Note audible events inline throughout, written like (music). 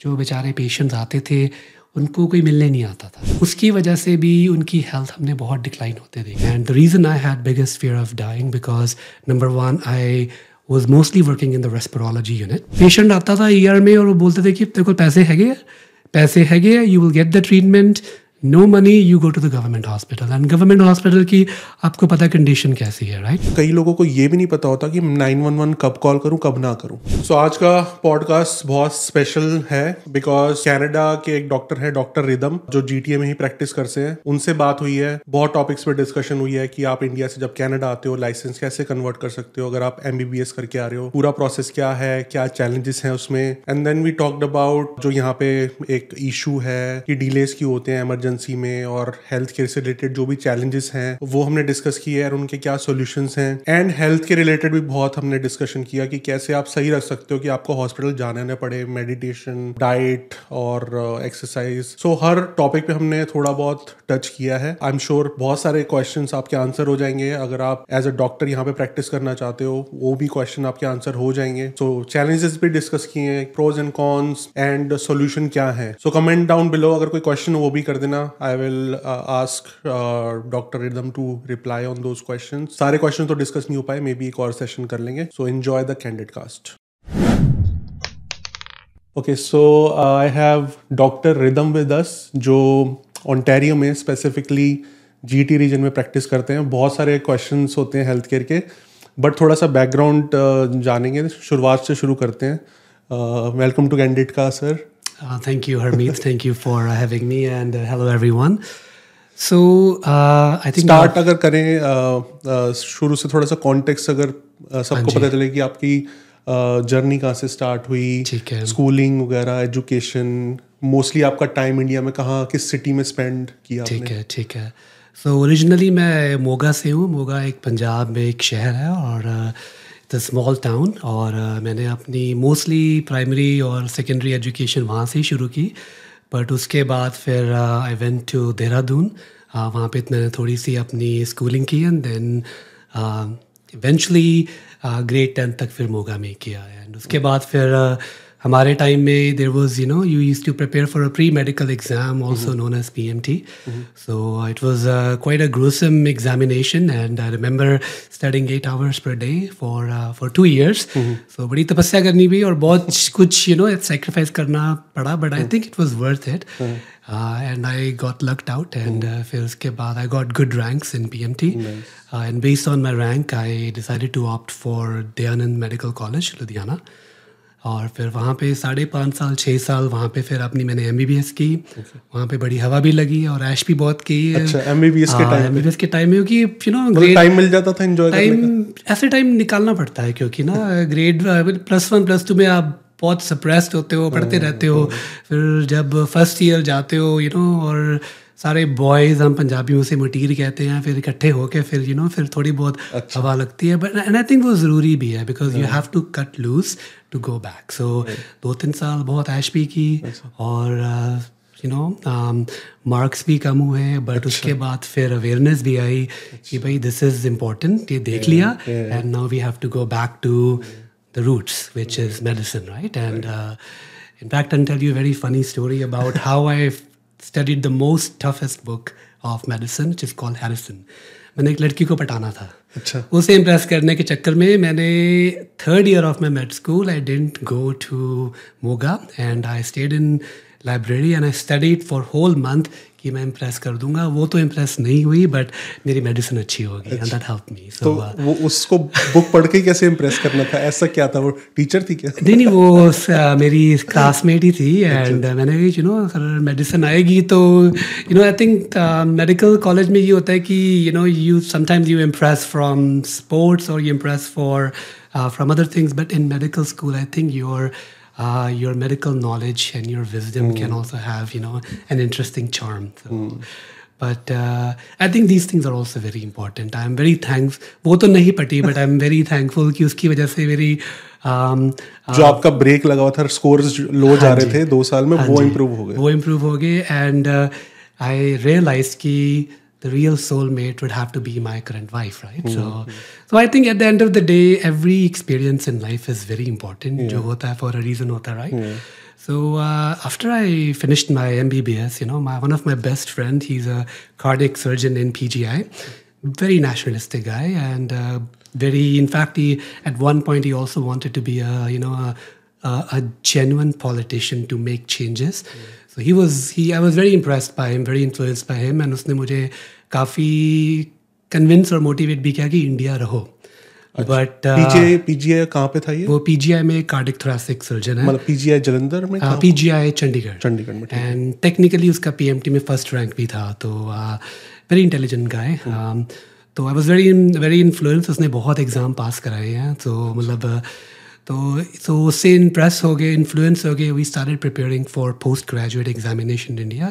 जो बेचारे पेशेंट्स आते थे, उनको कोई मिलने नहीं आता था। उसकी वजह से भी उनकी हेल्थ हमने बहुत डिक्लाइन होते थे and the reason I had biggest fear of dying because number one I was mostly working in the respirology unit patient आता था ईयर में और वो बोलते थे कि, तेरे को पैसे हैगे पैसे हैगे you will get the treatment no money you go to the government hospital and government hospital की आपको पता कंडीशन कैसी है राइट right? कई लोगों को ये भी नहीं पता होता कि 911 कब कॉल करूँ कब ना करूँ। सो so, आज का पॉडकास्ट बहुत स्पेशल है बिकॉज़ कनाडा के एक डॉक्टर है डॉक्टर रिदम जो जीटीए में ही प्रैक्टिस करते हैं। उनसे बात हुई है बहुत टॉपिक्स पर डिस्कशन हुई है कि आप इंडिया से जब कैनेडा आते हो लाइसेंस कैसे कन्वर्ट कर सकते हो? अगर आप एमबीबीएस करके आ रहे हो पूरा प्रोसेस क्या है क्या चैलेंजेस हैं उसमें? And then we talked about जो यहाँ पे एक इशू है कि डिलेस क्यों होते हैं इमरजेंसी इमरजेंसी में और हेल्थ केयर से रिलेटेड जो भी चैलेंजेस हैं वो हमने डिस्कस किए और उनके क्या सोल्यूशन हैं. एंड हेल्थ के रिलेटेड भी बहुत हमने डिस्कशन किया कि कैसे आप सही रख सकते हो कि आपको हॉस्पिटल जाने न पड़े मेडिटेशन डाइट और एक्सरसाइज uh, सो हर टॉपिक पे हमने थोड़ा बहुत टच किया है. आई एम श्योर बहुत सारे क्वेश्चन आपके आंसर हो जाएँगे. अगर आप एज अ डॉक्टर यहाँ पे प्रैक्टिस करना चाहते हो वो भी क्वेश्चन आपके आंसर हो जाएँगे. सो so, चैलेंजेस भी डिस्कस किए हैं pros and cons and solution क्या है. सो कमेंट डाउन बिलो अगर कोई क्वेश्चन वो भी कर देना. I will uh, ask uh, Dr. Ridham to reply on those questions. सारे questions तो discuss नहीं हो पाए, maybe एक और session कर लेंगे. Enjoy the candid cast. Okay, so uh, I have Dr. Ridham with us, जो Ontario में specifically जीटी रीजन में प्रैक्टिस करते हैं बहुत सारे क्वेश्चंस होते हैं हेल्थ केयर के बट थोड़ा सा बैकग्राउंड जानेंगे शुरुआत से शुरू करते हैं वेलकम टू कैंडिडेट का sir Uh, thank you, Harmeet. (laughs) thank you for uh, having me, and uh, hello everyone. So uh, I think start अगर करें uh, uh, शुरू से थोड़ा सा कॉन्टेक्स्ट अगर uh, सबको हाँ पता चले कि आपकी जर्नी कहाँ से स्टार्ट हुई स्कूलिंग वगैरह एजुकेशन मोस्टली आपका टाइम इंडिया में कहाँ किस सिटी में स्पेंड किया ठीक है ठीक है। सो so, ओरिजिनली मैं मोगा से हूँ। मोगा एक पंजाब में एक शहर है और uh, द स्मॉल टाउन और uh, मैंने अपनी मोस्टली प्राइमरी और सेकेंडरी एजुकेशन वहाँ से ही शुरू की। बट उसके बाद फिर आई वेंट टू देहरादून वहाँ पे मैंने थोड़ी सी अपनी स्कूलिंग की and then eventually grade tenth तक फिर मोगा में किया। एंड उसके बाद फिर uh, हमारे टाइम में there was you know you used to prepare for a pre medical exam also known as P M T so it was quite a gruesome examination and I remember studying eight hours per day for for two years so बड़ी तपस्या करनी भी और बहुत कुछ you know sacrifice करना पड़ा but I think it was worth it and I got lucked out and फिर उसके बाद I got good ranks in P M T and based on my rank I decided to opt for Dayanand medical college Ludhiana और फिर वहाँ पे साढ़े पाँच साल छः साल वहाँ पे फिर अपनी मैंने एमबीबीएस की। वहाँ पे बड़ी हवा भी लगी और ऐश भी बहुत की। अच्छा एम के टाइम एमबीबीएस के टाइम में क्योंकि यू नो टाइम मिल जाता था एंजॉय टाइम ऐसे टाइम निकालना पड़ता है क्योंकि ना grade plus one plus two में आप बहुत सप्रेस्ड होते हो पढ़ते हाँ, रहते हो। हाँ। फिर जब फ़र्स्ट ईयर जाते हो यू नो और सारे बॉयज़ हम पंजाबियों से मटीर कहते हैं फिर इकट्ठे होके फिर यू you नो know, फिर थोड़ी बहुत अच्छा। हवा लगती है। बट एंड आई थिंक वो ज़रूरी भी है because you have to cut loose to go back so दो तीन साल बहुत ऐश भी की अच्छा। और यू नो मार्क्स भी कम हुए बट अच्छा। उसके बाद फिर अवेयरनेस भी आई अच्छा। कि भाई दिस इज़ इम्पोर्टेंट ये देख लिया and now we have to go back to the roots which is medicine right and in fact, I'll tell you a very funny story about (laughs) how I studied the most toughest book of medicine, which is called Harrison. मैंने एक लड़की को पटाना था अच्छा। उसे impress करने के चक्कर में मैंने third year of my med school I didn't go to Moga and I stayed in library and I studied for whole month कि मैं इम्प्रेस कर दूँगा वो तो इम्प्रेस नहीं हुई बट मेरी मेडिसिन अच्छी होगी and that help me so वो उसको बुक पढ़ के कैसे इम्प्रेस करना था? ऐसा क्या था? वो टीचर थी क्या? नहीं नहीं वो uh, मेरी क्लासमेट ही थी एंड अच्छा। मैंने यू नो सर मेडिसिन आएगी तो you know I think medical college में ये होता है कि you know you sometimes you impress from sports और you impress for from other things but in medical school I think your uh, your medical knowledge and your wisdom mm. can also have you know an interesting charm so, mm. but uh, I think these things are also very important. I am very thankful. वो तो नहीं पटी but I am very thankful कि उसकी वजह से मेरी um, uh, जो आपका ब्रेक लगा हुआ था स्कोर्स लो जा रहे थे दो साल में वो इम्प्रूव हो गए वो इम्प्रूव हो गए एंड आई रियलाइज़ कि the real soulmate would have to be my current wife right mm-hmm. so so i think at the end of the day every experience in life is very important yeah. jo hota hai for a reason hota right yeah. So uh, after I finished my MBBS, you know, my one of my best friend, he's a cardiac surgeon in PGI, very nationalistic guy, and uh, very. In fact, he at one point he also wanted to be a you know a, a, a genuine politician to make changes. So he was he. I was very impressed by him, very influenced by him, and उसने मुझे काफ़ी convince और motivate भी किया कि India रहो। But PGI PGI कहाँ पे था ये? वो पीजीआई में कार्डिक थोरेसिक सर्जन है। मतलब पीजीआई जलंधर में कहाँ? पीजीआई चंडीगढ़। चंडीगढ़ में एंड टेक्निकली उसका पीएमटी में फ़र्स्ट रैंक भी था तो वेरी इंटेलिजेंट गाय तो I was very very influence उसने बहुत एग्ज़ाम पास कराए हैं तो मतलब uh, तो सो उससे इम्प्रेस हो गए इन्फ्लुएंस हो गए we started preparing for post graduate examination in India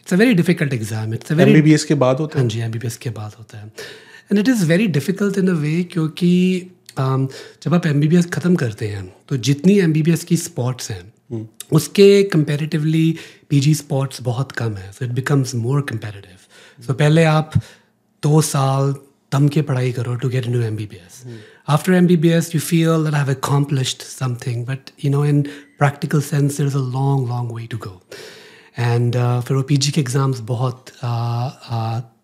it's a very difficult exam it's very MBBS के बाद होता हाँ? जी एम के बाद होता है. And it is very difficult in a way क्योंकि um, जब आप एम बी बी एस ख़त्म करते हैं तो जितनी एम बी बी एस की स्पॉट्स हैं hmm. उसके कंपेरेटिवली पीजी स्पॉट्स बहुत कम है. So it becomes more comparative so पहले आप दो साल दम के पढ़ाई करो to get to M B B S after M B B S you feel that have accomplished something but you know in practical sense there is a long long way to go and फिर वो P G के exams बहुत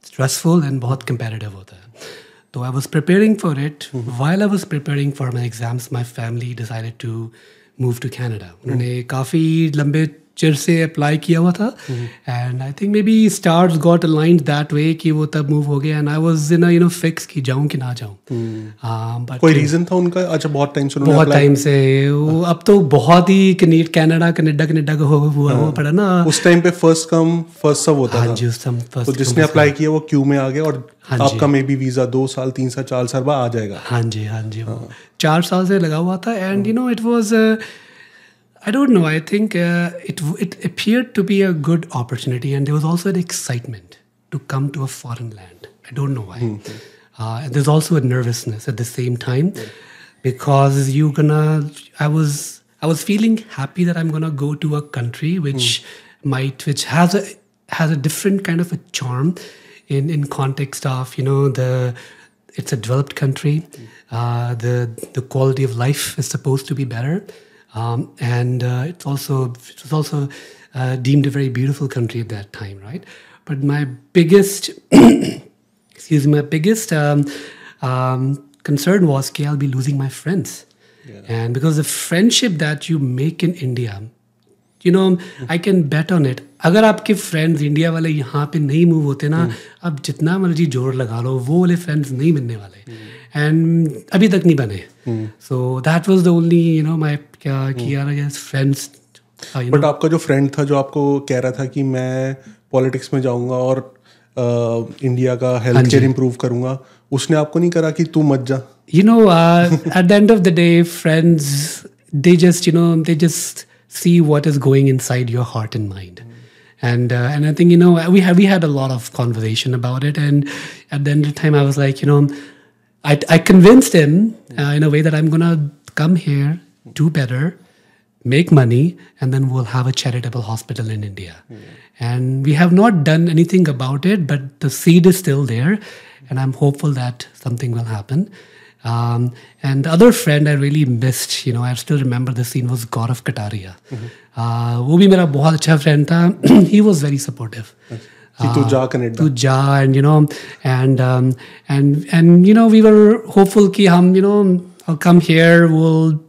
stressful and बहुत comparative होता है। तो I was preparing for it while I was preparing for my exams my family decided to move to Canada उन्होंने काफ़ी लंबे चिर से अप्लाई किया हुआ था। And I think maybe stars got aligned that way कि वो तब मूव हो गया। And I was in you know fix कि जाऊँ कि ना जाऊँ। बट कोई रीजन था उनका? अच्छा बहुत टाइम से बहुत टाइम से। वो अब तो बहुत ही कनेड कनाडा कनाडा कनाडा का हो हुआ हुआ पड़ा ना। उस टाइम पे फ़र्स्ट कम फ़र्स्ट सब होता हाँ था। जी उस time तो जिसने अप्लाई किया वो क्यू में आ गया और हाँ आपका मे बी वीज़ा दो साल तीन साल चार साल बाद आ जाएगा। हाँ जी हाँ जी चार साल से लगा हुआ था। And you know it was I don't know. I think uh, it it appeared to be a good opportunity, and there was also an excitement to come to a foreign land. I don't know why. Mm-hmm. Uh, and there's also a nervousness at the same time, yeah. because you're gonna. I was I was feeling happy that I'm gonna go to a country which mm. might which has a has a different kind of a charm, in in context of you know the it's a developed country, mm. uh, the the quality of life is supposed to be better um, and uh, it's also it was also uh, deemed a very beautiful country at that time right but my biggest (coughs) excuse me, my biggest um, um, concern was okay, I'll be losing my friends. And because the friendship that you make in India, you know, I can bet on it. अगर आपके friends India वाले यहाँ पे नहीं move होते ना आप जितना मर्ज़ी ज़ोर लगा लो वो वाले फ्रेंड्स नहीं मिलने वाले। एंड अभी तक नहीं बने। So that was the only you know my क्या कि यार फ्रेंड्स बट आपका जो फ्रेंड था जो आपको कह रहा था कि मैं पॉलिटिक्स में जाऊँगा और इंडिया का हेल्थ केयर इम्प्रूव करूँगा उसने आपको नहीं करा कि तू मत जा? You know uh, at the end of the day friends they just you know they just see what is going inside your heart and mind. And uh, and i think you know we had we had a lot of conversation about it. And at the end of the time i was like you know i, I convinced him uh, in a way that i'm gonna come here do better make money and then we'll have a charitable hospital in india. And we have not done anything about it but the seed is still there. And i'm hopeful that something will happen um, and the other friend I really missed, you know, I still remember the scene was Gaurav Kataria. Uh, वो भी मेरा बहुत अच्छा friend था. (clears throat) he was very supportive. कि तू जा Canada To Ja and you know, and um, and and you know, we were hopeful कि हम you know, I'll come here, we'll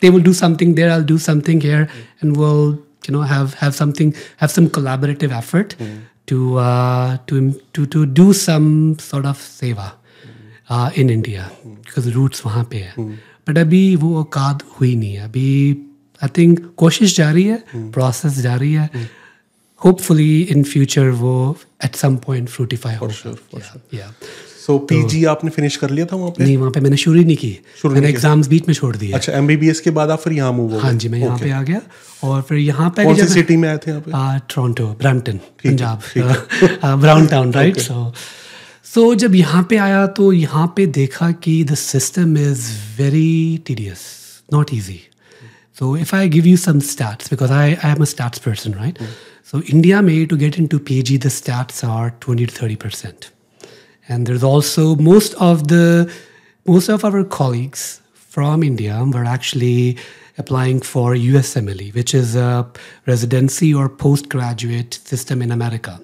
they will do something there, I'll do something here, and we'll you know have have something have some collaborative effort to uh, to to to do some sort of seva Uh, in India because roots वहाँ पे है। But अभी वो औकात हुई नहीं है। अभी आई थिंक कोशिश जारी है प्रोसेस जारी है। होपफुली इन फ्यूचर वो एट सम पॉइंट फ्रूटिफाई हो सो पीजी आपने फिनिश कर लिया था वहाँ पे? नहीं वहाँ पे मैंने शुरू ही नहीं की। मैंने एग्ज़ाम्स बीच में छोड़ दिए। अच्छा एमबीबीएस के बाद आप फिर यहाँ मूव हो हाँ जी मैं यहाँ पे आ गया। और फिर यहाँ पे कौन सी सिटी में आए थे यहाँ पे? Toronto Brampton Punjab brown town right so सो जब यहाँ पे आया तो यहाँ पे देखा कि the system is very tedious not easy So if I give you some stats, because I, I am a stats person, right? So India may to get into PG, the stats are 20 to 30 percent. And there's also most of the most of our colleagues from India were actually applying for USMLE, which is a residency or postgraduate system in America.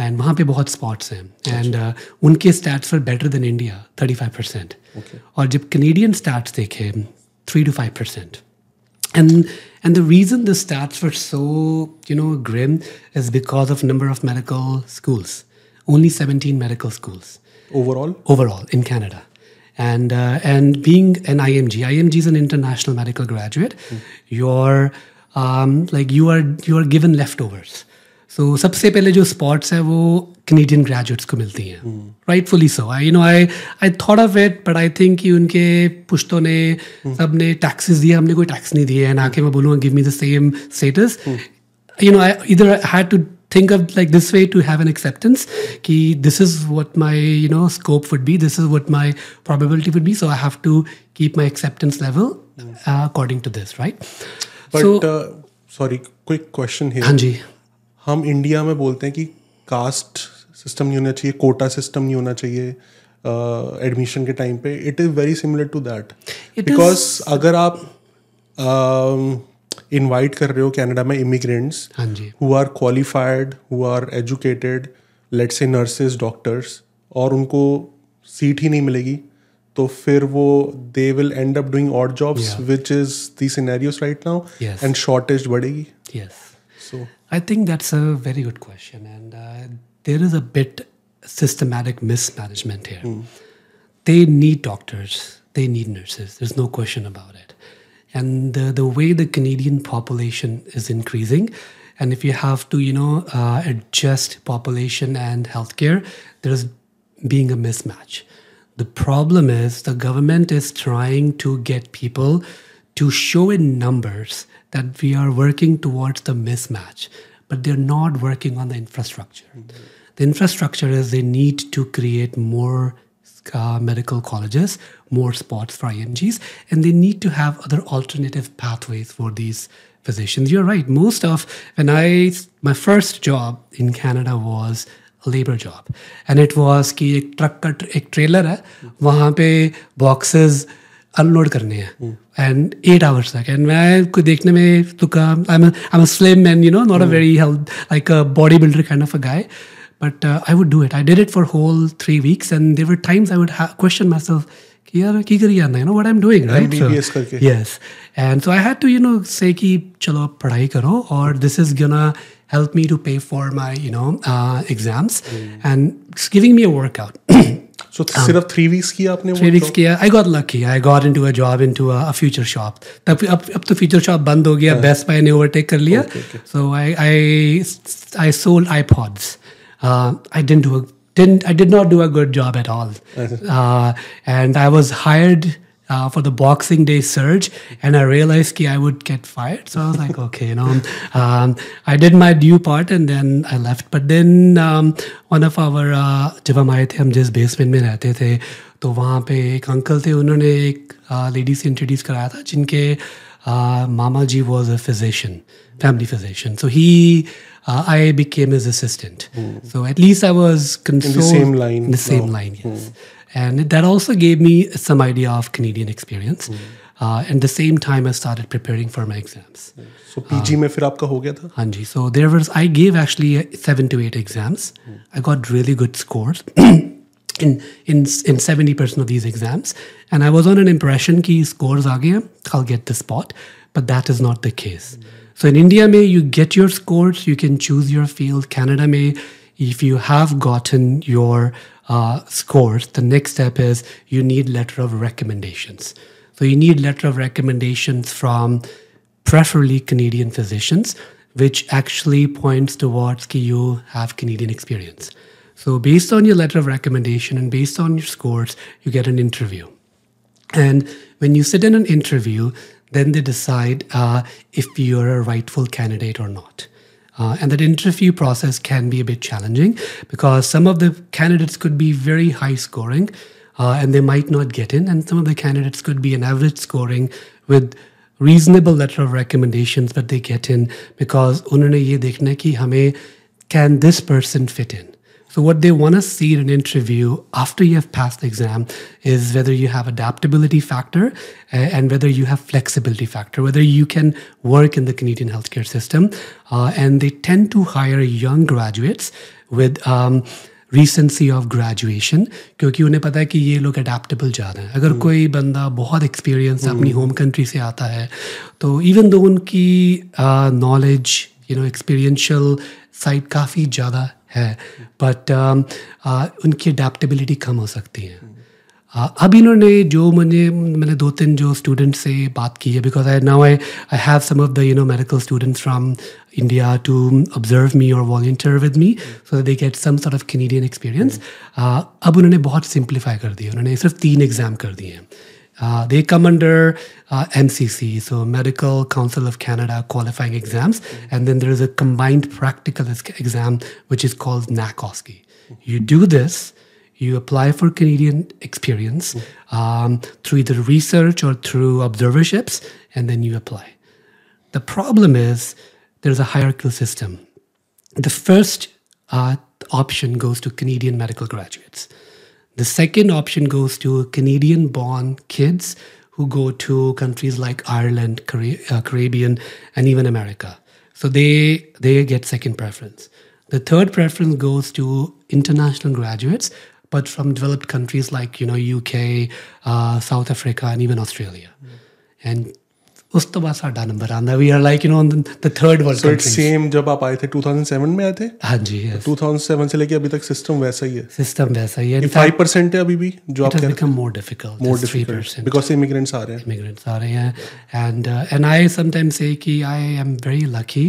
And वहाँ पे बहुत spots हैं and उनके stats for better than India thirty five percent और जब Canadian stats देखे three two five percent and and the reason the stats were so you know grim is because of number of medical schools only 17 medical schools overall overall in canada and uh, and being an img img is an international medical graduate you're um, like you are you are given leftovers So so, सबसे पहले जो spots है वो Canadian graduates को मिलती हैं। Rightfully so I you know I I thought of it but I think कि उनके पुश्तों ने hmm. सबने टैक्सेस दिए हमने कोई टैक्स नहीं दिए है ना? कि मैं बोलूँगा give me the same status you know I इधर had to think of like this way to have an acceptance कि this is what my you know scope would be this is what my probability would be so I have to keep my acceptance level according to this right sorry quick question हाँ जी. हम India में बोलते हैं कि caste system नहीं होना चाहिए कोटा सिस्टम नहीं होना चाहिए एडमिशन uh, के टाइम पे। It is very similar to that because अगर आप इनवाइट uh, कर रहे हो कनाडा में immigrants who are qualified who are educated let's say nurses doctors और उनको सीट ही नहीं मिलेगी तो फिर वो they will end up doing odd jobs which is the scenarios right now and shortage बढ़ेगी। Yes. so I think that's a very good question, and uh, there is a bit systematic mismanagement here. Mm. They need doctors, they need nurses. There's no question about it. And the, the way the Canadian population is increasing, and if you have to, you know, uh, adjust population and healthcare, there is being a mismatch. The problem is the government is trying to get people to show in numbers that we are working towards the mismatch, but they're not working on the infrastructure. Mm-hmm. The infrastructure is they need to create more uh, medical colleges, more spots for IMGs, and they need to have other alternative pathways for these physicians. You're right. Most of when I my first job in Canada was a labor job, and it was कि एक truck का एक trailer है वहाँ पे boxes unload करने हैं। And eight hours तक। एंड मैं को देखने में तो का I mean you know not a very health like a body builder kind of a guy but I would do it I did it for whole three weeks and there were times I would question myself कि यार की करी जाना है ना what I am doing right yes and so I had to you know say कि चलो पढ़ाई करो और this is gonna help me to pay for my you know exams and giving me a workout So um, सिर्फ़ three weeks किया आपने three weeks किया। I got lucky I got into a job into a future shop तब अब अब तो future shop बंद हो गया। बेस्ट बाय ने ओवरटेक कर लिया। So I I I sold iPods I didn't do didn't I did not do a good job at all. Uh, and I was hired uh, for the Boxing Day surge, and I realized that I would get fired. So I was like, okay, you know, um, I did my due part, and then I left. But then um, one of our जब हम आए थे हम जिस basement में रहते थे तो वहाँ पे एक अंकल थे उन्होंने एक लेडी से इंट्रोड्यूस कराया था जिनके मामा जी was a physician family physician so he uh, I became his assistant. Mm. So at least I was controlled in the same line. In the same no. line, yes. Mm. And that also gave me some idea of Canadian experience. Mm. Uh, and the same time, I started preparing for my exams. So PG uh, में फिर आपका हो गया था? हाँ जी. So there was I gave actually seven to eight exams. Mm. I got really good scores. (clears throat) in in in 70% of these exams and i was on an impression ki scores aa gaye i'll get the spot but that is not the case mm. So in India, may you get your scores, you can choose your field. Canada, may if you have gotten your uh, scores, the next step is you need letter of recommendations. So you need letter of recommendations from preferably Canadian physicians, which actually points towards that you have Canadian experience. So based on your letter of recommendation and based on your scores, you get an interview. And when you sit in an interview, then they decide uh, if you're a rightful candidate or not. Uh, and that interview process can be a bit challenging because some of the candidates could be very high scoring uh, and they might not get in, and some of the candidates could be an average scoring with reasonable letter of recommendations, but they get in because उन्होंने ये देखना कि हमें can this person fit in. So what they want to see in an interview after you have passed the exam is whether you have adaptability factor uh, and whether you have flexibility factor, whether you can work in the Canadian healthcare system. Uh, and they tend to hire young graduates with um, recency of graduation क्योंकि उन्हें पता है कि ये लोग adaptable ज़्यादा हैं अगर कोई बंदा बहुत एक्सपीरियंस अपनी होम कंट्री से आता है तो इवन दो उनकी knowledge you know experiential side काफ़ी ज़्यादा है। बट उनकी अडेप्टेबिलिटी कम हो सकती है। अब इन्होंने जो मुझे मैंने दो तीन जो स्टूडेंट से बात की है because I now I I have some of the you know medical students from India to observe me और volunteer with me so they get some sort of Canadian experience अब उन्होंने बहुत सिंप्लीफाई कर दिया उन्होंने सिर्फ़ तीन एग्ज़ाम कर दिए हैं। Uh, they come under uh, MCC, so Medical Council of Canada qualifying exams, and then there is a combined practical exam which is called NACOSCI. You do this, you apply for Canadian experience um, through either research or through observerships, and then you apply. The problem is there's a hierarchical system. The first uh, option goes to Canadian medical graduates. The second option goes to Canadian born kids who go to countries like Ireland, uh, Caribbean, and even America. So they, they get second preference. The third preference goes to international graduates, but from developed countries like you know UK, uh, South Africa, and even Australia. And ਉਸ ਤੋਂ ਬਾਅਦ ਸਾਡਾ number ਆਂਦਾ we are like you know the third world so it's same जब आप आए थे 2007 में आए थे हाँ जी yes. 2007 से लेके अभी तक सिस्टम वैसा ही है सिस्टम वैसा ही है फाइव परसेंट है अभी भी जो it आप has कह become more difficult more It's 3% difficult because immigrants आ रहे हैं immigrants are yeah and uh, and i sometimes say ki i am very lucky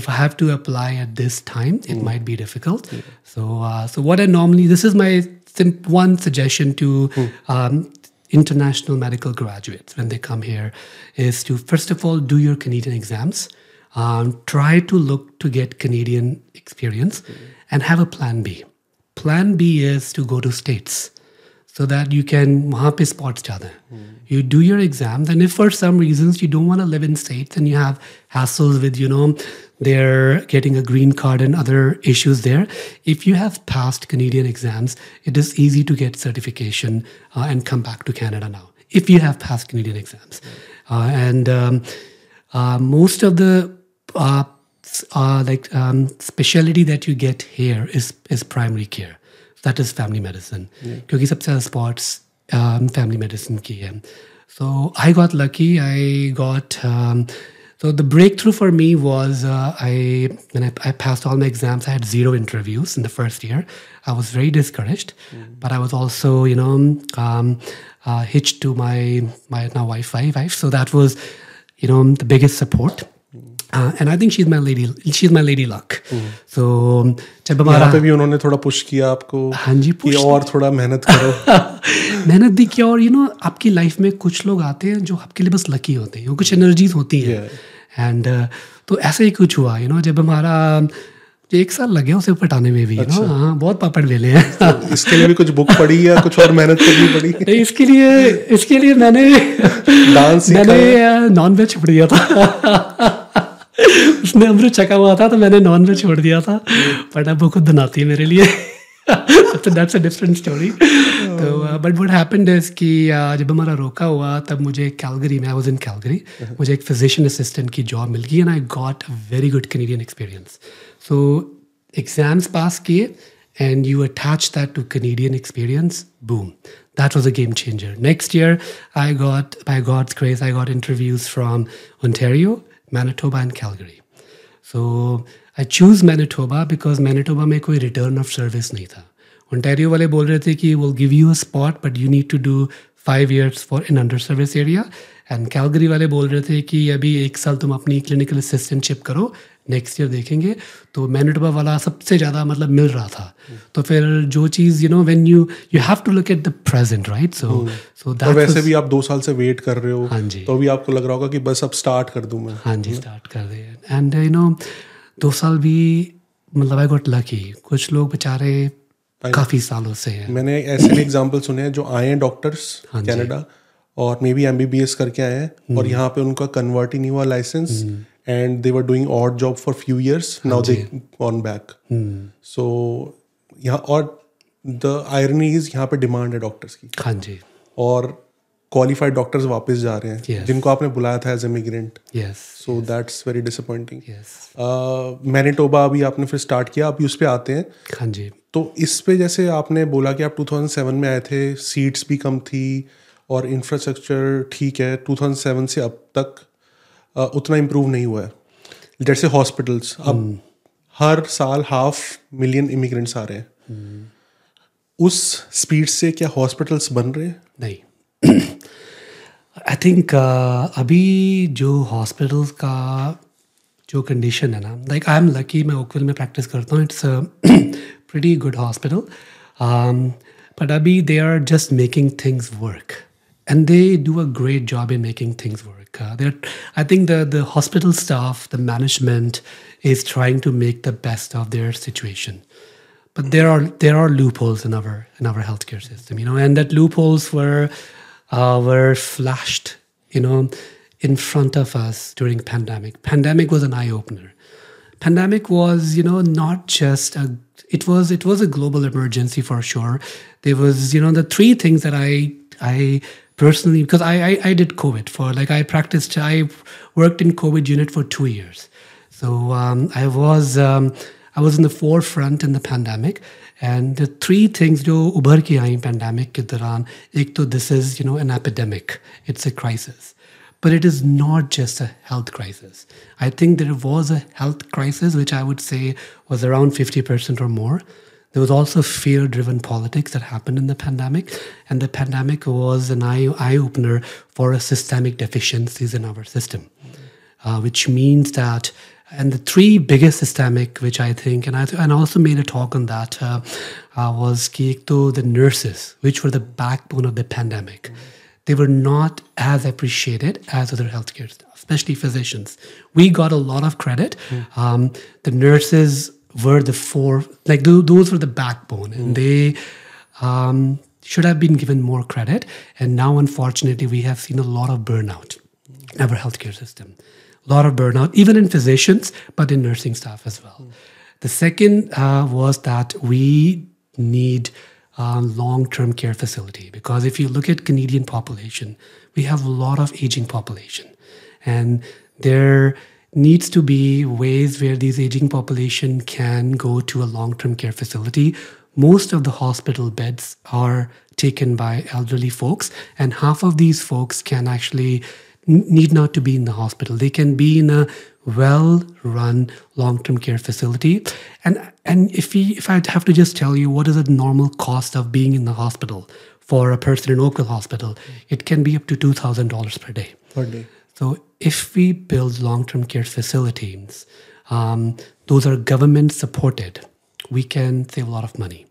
if i have to apply at this time it might be difficult so uh, so what i normally this is my sim- one suggestion to um, international medical graduates when they come here is to first of all do your Canadian exams, um, try to look to get Canadian experience, mm-hmm. and have a plan B. Plan B is to go to states so that you can wahan spots jada. Mm-hmm. You do your exams, and if for some reasons you don't want to live in states and you have hassles with you know they're getting a green card and other issues there if you have passed canadian exams it is easy to get certification uh, and come back to canada now if you have passed canadian exams uh, and um, uh, most of the uh, s- uh, like um, specialty that you get here is is primary care that is family medicine क्योंकि सबसे ज़्यादा spots um, family medicine की है so I got lucky I got um, so the breakthrough for me was uh, I when I, I passed all my exams I had zero interviews in the first year. I was very discouraged but I was also you know um, uh, hitched to my my now wife wife. So that was you know the biggest support uh, and I think she's my lady she's my lady luck. So जब हमारा पे भी उन्होंने थोड़ा push किया आपको हाँ जी, push और थोड़ा मेहनत करो। (laughs) मेहनत भी किया और यू नो आपकी लाइफ में कुछ लोग आते हैं जो आपके लिए बस लकी होते हैं कुछ एनर्जीज होती हैं। एंड तो ऐसा ही कुछ हुआ यू नो जब हमारा एक साल लगे उसे पटाने में भी नो हाँ बहुत पापड़ बेले हैं। इसके लिए भी कुछ बुक पढ़ी या कुछ और मेहनत करनी पड़ी? (laughs) नहीं, इसके लिए इसके लिए मैंने डांस मैंने नॉन वेज छोड़ दिया था। (laughs) उसने अमृत चका हुआ था तो मैंने नॉन वेज छोड़ दिया था बट अब वो खुद बनाती है मेरे लिए (laughs) तो दैट्स अ डिफरेंट स्टोरी तो बट वट हैपेंड इज़ कि uh, जब हमारा रोका हुआ तब मुझे कैलगरी में आई वाज इन कैलगरी मुझे एक फिजिशियन असिस्टेंट की जॉब मिल गई and I got a very good Canadian experience so exams pass किए and you attach that to Canadian experience, boom. That was a game changer. Next year, I got, by God's grace, I got interviews from Ontario, Manitoba, and Calgary. So I choose Manitoba because Manitoba में कोई return of service नहीं था। Ontario वाले बोल रहे थे कि will give you a spot but you need to do five years for in under service area and Calgary वाले बोल रहे थे कि अभी एक साल तुम अपनी क्लिनिकल असिस्टेंटशिप करो। नेक्स्ट ईयर देखेंगे तो मैनिटोबा वाला सबसे ज़्यादा मतलब मिल रहा था। तो फिर जो चीज़ you know when you you have to look at the present right so so that वैसे भी आप दो साल से वेट कर रहे हो हाँ जी। तो अभी आपको लग रहा होगा कि बस अब स्टार्ट कर दूँ मैं। हाँ जी स्टार्ट कर दे। एंड यू नो दो साल भी मतलब आई गॉट लकी कुछ लोग बेचारे काफ़ी सालों से हैं। मैंने ऐसे भी एग्ज़ाम्पल सुने हैं जो आए हैं डॉक्टर्स हाँ। कनाडा और मे बी एम करके आए हैं और यहाँ पे उनका कन्वर्ट ही नहीं हुआ licence and they were doing odd job for few years now they on back so यहाँ और द आयरनी इज़ यहाँ पे डिमांड है डॉक्टर्स की। हाँ जी। और क्वालिफाइड डॉक्टर्स वापस जा रहे हैं। Yes. जिनको आपने बुलाया था as immigrant so that's very disappointing Manitoba अभी आपने फिर स्टार्ट किया अभी उस पर आते हैं। हाँ जी। तो इस पे जैसे आपने बोला कि आप 2007 में आए थे सीट्स भी कम थी और इंफ्रास्ट्रक्चर ठीक है 2007 से अब तक उतना इम्प्रूव नहीं हुआ है। जैसे हॉस्पिटल्स अब हर साल हाफ़ मिलियन इमिग्रेंट्स आ रहे हैं। उस स्पीड से क्या हॉस्पिटल्स बन रहे हैं? नहीं। आई थिंक uh, अभी जो हॉस्पिटल्स का जो कंडीशन है ना लाइक आई एम लकी मैं ओकविल में प्रैक्टिस करता हूँ it's pretty good hospital but अभी they are just making things work and they do a great job in making things work. Uh, I think the the hospital staff, the management, is trying to make the best of their situation. But there are there are loopholes in our in our healthcare system, you know, and that loopholes were uh, were flashed, you know, in front of us during pandemic. Pandemic was an eye opener. Pandemic was, you know, not just a it was it was a global emergency for sure. There was, you know, the three things that I I personally because I, I I did COVID for like I practiced I worked in COVID unit for two years. So um, I was um, I was in the forefront in the pandemic, and the three things जो उभर के आई pandemic के दौरान एक तो this is you know an epidemic, it's a crisis, but it is not just a health crisis. I think there was a health crisis which I would say was around fifty percent or more. There was also fear-driven politics that happened in the pandemic, and the pandemic was an eye, opener for a systemic deficiencies in our system uh, which means that and the three biggest systemic which i think and i and I also made a talk on that uh, uh, was ki to the nurses which were the backbone of the pandemic. They were not as appreciated as other healthcare staff especially physicians. We got a lot of credit. Um, the nurses were the four like tho- those were the backbone. And they um, should have been given more credit. And now unfortunately we have seen a lot of burnout in our healthcare system. A lot of burnout, even in physicians, but in nursing staff as well. The second uh, was that we need um, long-term care facility. Because if you look at Canadian population, we have a lot of aging population, and there needs to be ways where these aging population can go to a long-term care facility. Most of the hospital beds are taken by elderly folks, and half of these folks can actually need not to be in the hospital. They can be in a well-run long-term care facility. And and if we if I have to just tell you what is the normal cost of being in the hospital for a person in Oakville Hospital, it can be up to two thousand dollars per day. per day So if we build long-term care facilities, um, those are government supported, we can save a lot of money.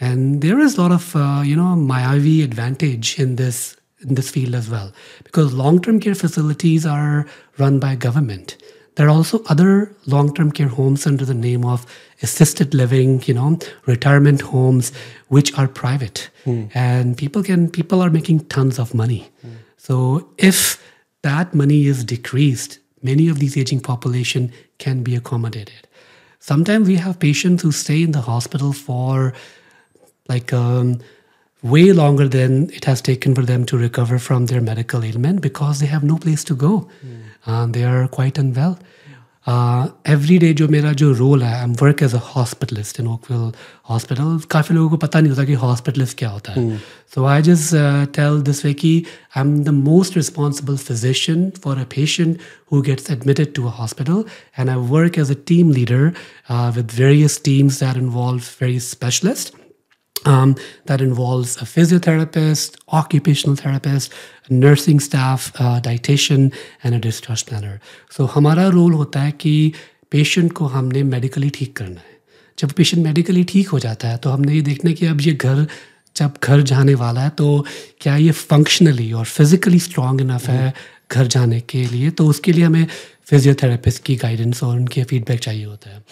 And there is a lot of uh, you know Mayavi advantage in this in this field as well because long-term care facilities are run by government. There are also other long-term care homes under the name of assisted living, you know, retirement homes, which are private, and people can people are making tons of money. So if that money is decreased, many of these aging population can be accommodated. Sometimes we have patients who stay in the hospital for like um, way longer than it has taken for them to recover from their medical ailment because they have no place to go. Uh, they are quite unwell. Every day जो मेरा जो role है I am work as a hospitalist in Oakville hospital काफ़ी लोगों को पता नहीं होता कि हॉस्पिटलिस्ट क्या होता है। So I just tell this way की I am the most responsible physician for a patient who gets admitted to a hospital and I work as a team leader with various teams are involve various specialist um, that involves a physiotherapist, occupational therapist, nursing staff, uh, dietitian, and a discharge planner. So हमारा role होता है कि patient को हमने medically ठीक करना है। जब पेशेंट मेडिकली ठीक हो जाता है तो हमने ये देखना है कि अब ये घर जब घर जाने वाला है तो क्या ये फंक्शनली और फिजिकली स्ट्रांग इनफ है घर जाने के लिए? तो उसके लिए हमें फिजियोथेरेपिस्ट की गाइडेंस और उनके फीडबैक चाहिए होता है।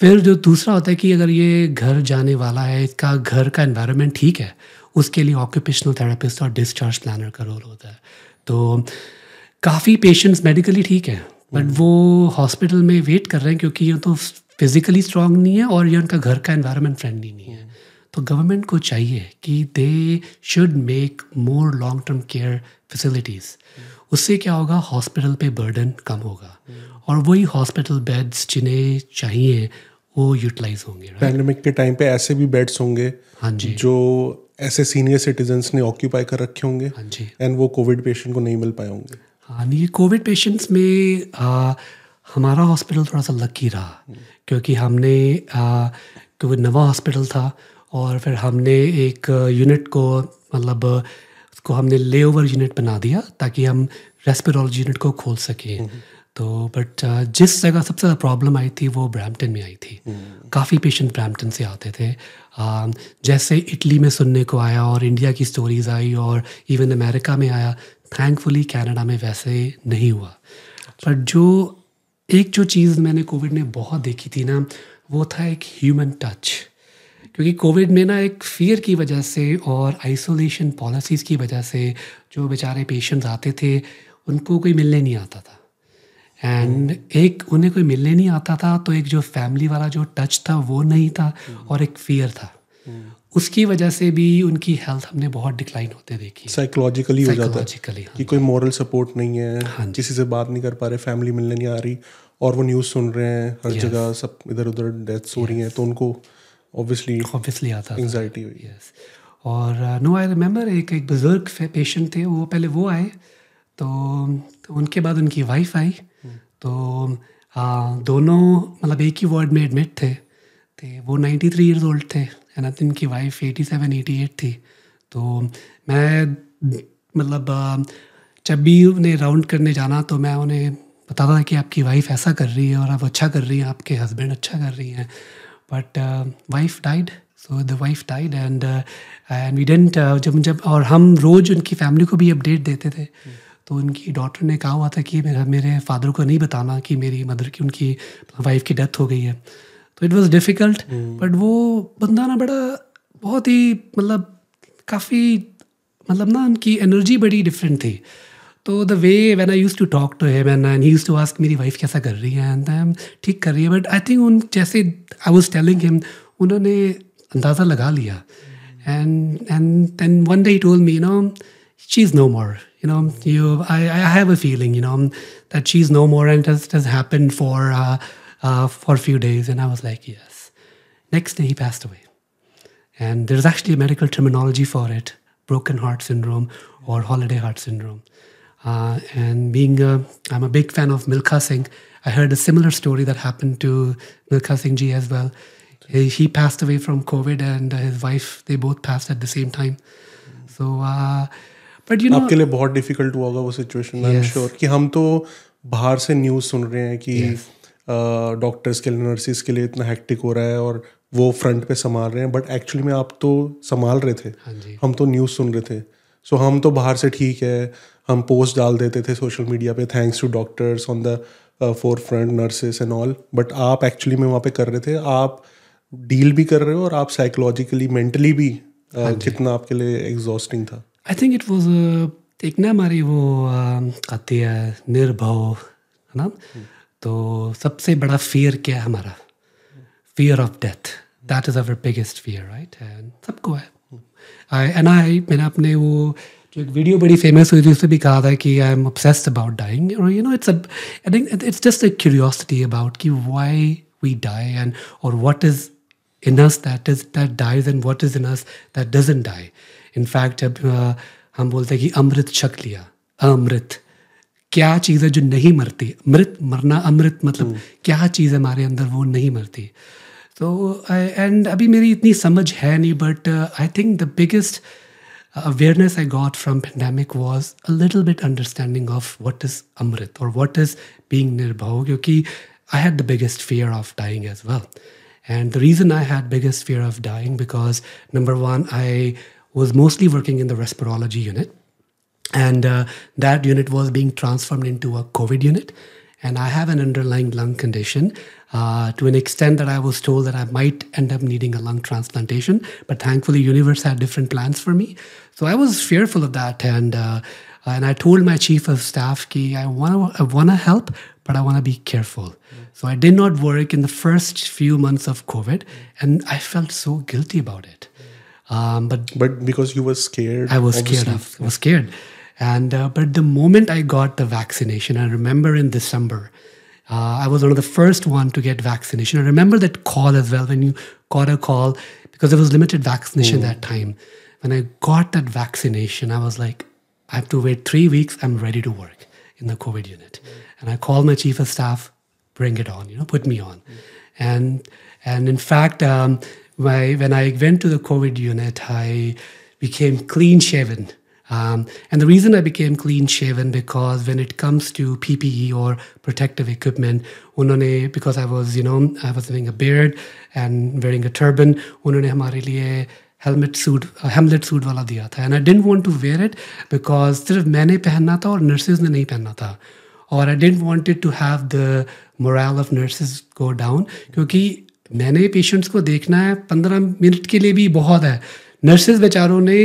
फिर जो दूसरा होता है कि अगर ये घर जाने वाला है इसका घर का इन्वायरमेंट ठीक है उसके लिए ऑक्यूपेशनल थेरेपिस्ट और डिस्चार्ज प्लानर का रोल होता है। तो काफ़ी पेशेंट्स मेडिकली ठीक हैं बट वो हॉस्पिटल में वेट कर रहे हैं क्योंकि ये तो फिजिकली स्ट्रांग नहीं है और ये उनका घर का इन्वायरमेंट फ्रेंडली नहीं है। तो गवर्नमेंट को चाहिए कि they should make more long term care facilities उससे क्या होगा? हॉस्पिटल पे बर्डन कम होगा। और वही हॉस्पिटल बेड्स जिन्हें चाहिए वो यूटिलाइज होंगे? पैंडमिक के टाइम पे ऐसे भी बेड्स होंगे हाँ जी। जो ऐसे सीनियर सिटीजन ने ऑक्यूपाई कर रखे होंगे हाँ जी। एंड वो कोविड पेशेंट को नहीं मिल पाए होंगे। हाँ ये कोविड पेशेंट्स में आ, हमारा हॉस्पिटल थोड़ा सा लकी रहा क्योंकि हमने आ, क्योंकि नवा हॉस्पिटल था और फिर हमने एक यूनिट को मतलब उसको हमने लेओवर यूनिट बना दिया ताकि हम रेस्पिरोलॉजी यूनिट को खोल सकें। तो बट जिस जगह सबसे ज़्यादा प्रॉब्लम आई थी वो ब्रैम्पटन में आई थी। काफ़ी पेशेंट ब्रैम्पटन से आते थे। आ, जैसे इटली में सुनने को आया और इंडिया की स्टोरीज आई और इवन अमेरिका में आया थैंकफुली कनाडा में वैसे नहीं हुआ। पर जो एक जो चीज़ मैंने कोविड में बहुत देखी थी ना वो था एक ह्यूमन टच क्योंकि कोविड में ना एक फियर की वजह से और आइसोलेशन पॉलिसीज़ की वजह से जो बेचारे पेशेंट्स आते थे उनको कोई मिलने नहीं आता था। एंड एक उन्हें कोई मिलने नहीं आता था तो एक जो फैमिली वाला जो टच था वो नहीं था और एक फियर था। उसकी वजह से भी उनकी हेल्थ हमने बहुत डिक्लाइन होते देखी। साइकोलॉजिकली हो जाता है साइकोलॉजिकली कि कोई मॉरल सपोर्ट नहीं है हाँ किसी से बात नहीं कर पा रहे फैमिली मिलने नहीं आ रही और वो न्यूज़ सुन रहे हैं हर yes. जगह सब इधर उधर डेथ्स हो रही हैं तो उनको ऑब्वियसली ऑब्वियसली आता था। एंजाइटी हुई। यस और नो आई रिमेंबर एक एक बुज़ुर्ग पेशेंट थे वो पहले वो आए तो, तो उनके बाद उनकी वाइफ आई। तो आ, दोनों मतलब एक ही वार्ड में एडमिट थे थे वो 93 थ्री ईयर्स ओल्ड थे एंड उनकी वाइफ 87 88 थी। तो मैं मतलब जब भी उन्हें राउंड करने जाना तो मैं उन्हें बताता था कि आपकी वाइफ ऐसा कर रही है और आप अच्छा कर रही हैं आपके हस्बैंड अच्छा कर रही हैं। But wife died so the wife died and and we didn't जब जब और हम रोज़ उनकी फैमिली को भी अपडेट देते थे। तो उनकी डॉटर ने कहा हुआ था कि मेरा मेरे फादर को नहीं बताना कि मेरी मदर की उनकी वाइफ की डेथ हो गई है। तो इट वाज डिफ़िकल्ट बट वो बंदा ना बड़ा बहुत ही मतलब काफ़ी मतलब ना उनकी एनर्जी बड़ी डिफरेंट थी। तो the way when I used to talk to him and he used to ask मेरी वाइफ कैसा कर रही है एंड आई ठीक कर रही है बट आई थिंक उन जैसे आई वॉज़ टेलिंग हिम उन्होंने अंदाज़ा लगा लिया। And and then one day he told me no she is no more you know you I, I have a feeling you know that she's no more and it has, happened for uh, uh, for a few days. And i was like yes. Next day he passed away. And there's actually a medical terminology for it broken heart syndrome or holiday heart syndrome. Uh, and being a, i'm a big fan of milkha singh. I heard a similar story that happened to milkha singh ji as well. He, he passed away from covid and his wife they both passed at the same time. So but you आपके लिए बहुत difficult हुआ होगा वो situation I am Yes. Sure कि हम तो बाहर से न्यूज़ सुन रहे हैं कि डॉक्टर्स के लिए नर्सिस के लिए इतना हेक्टिक हो रहा है और वो फ्रंट पे संभाल रहे हैं बट एक्चुअली में आप तो संभाल रहे थे। हाँ हम तो न्यूज़ सुन रहे थे। सो हम तो बाहर से ठीक है हम पोस्ट डाल देते थे सोशल मीडिया पे thanks to doctors on the forefront nurses and all but आप एक्चुअली में वहाँ पे कर रहे थे आप डील भी कर रहे हो और आप साइकोलॉजिकली मेंटली भी uh, कितना आपके लिए एग्जॉस्टिंग था। आई थिंक इट वॉज़ एक ना हमारी वो आती है निर्भव है ना तो सबसे बड़ा फियर क्या है हमारा fear of death that is our biggest fear right and सबको है आई एंड आई मैंने अपने वो जो एक वीडियो बड़ी फ़ेमस हुई थी उसमें भी कहा था कि I am obsessed about dying और you know it's I think it's just a curiosity about कि वाई वी डाई एंड और what is in us that is that dies and what is in us that doesn't die in fact जब uh, हम बोलते हैं कि अमृत छक लिया अमृत क्या चीज़ है जो नहीं मरती मृत मरना अमृत मतलब क्या चीज़ है हमारे अंदर वो नहीं मरती तो एंड अभी मेरी इतनी समझ है नहीं but I think the biggest awareness I got from pandemic was a little bit understanding of what is Amrit or what is being Nirbhav because I had the biggest fear of dying as well. And the reason I had biggest fear of dying because number one, I was mostly working in the respirology unit and uh, that unit was being transformed into a COVID unit. And I have an underlying lung condition uh, to an extent that I was told that I might end up needing a lung transplantation. But thankfully, universe had different plans for me, so I was fearful of that. And uh, and I told my chief of staff, "Ki I want I want to help, but I want to be careful." So I did not work in the first few months of COVID, and I felt so guilty about it. Um, but But because you were scared, I was scared. Of, I was scared, and uh, but the moment I got the vaccination, I remember in December, uh, I was one of the first one to get vaccination. I remember that call as well when you got a call because there was limited vaccination that time. When I got that vaccination, I was like, I have to wait three weeks. I'm ready to work in the COVID unit, and I called my chief of staff, bring it on, you know, put me on, and and in fact, um, my, when I went to the COVID unit, I became clean shaven. Um, and the reason I became clean shaven because when it comes to PPE or protective equipment, उन्होंने because I was you know I was having a beard and wearing a turban, उन्होंने हमारे लिए helmet suit हेमलेट suit वाला दिया था and I didn't want to wear it because सिर्फ मैंने पहनना था और नर्सेज ने नहीं पहनना था और I didn't wanted to have the morale of nurses go down क्योंकि मैंने पेशेंट्स को देखना है पंद्रह मिनट के लिए भी बहुत है नर्सेज बेचारों ने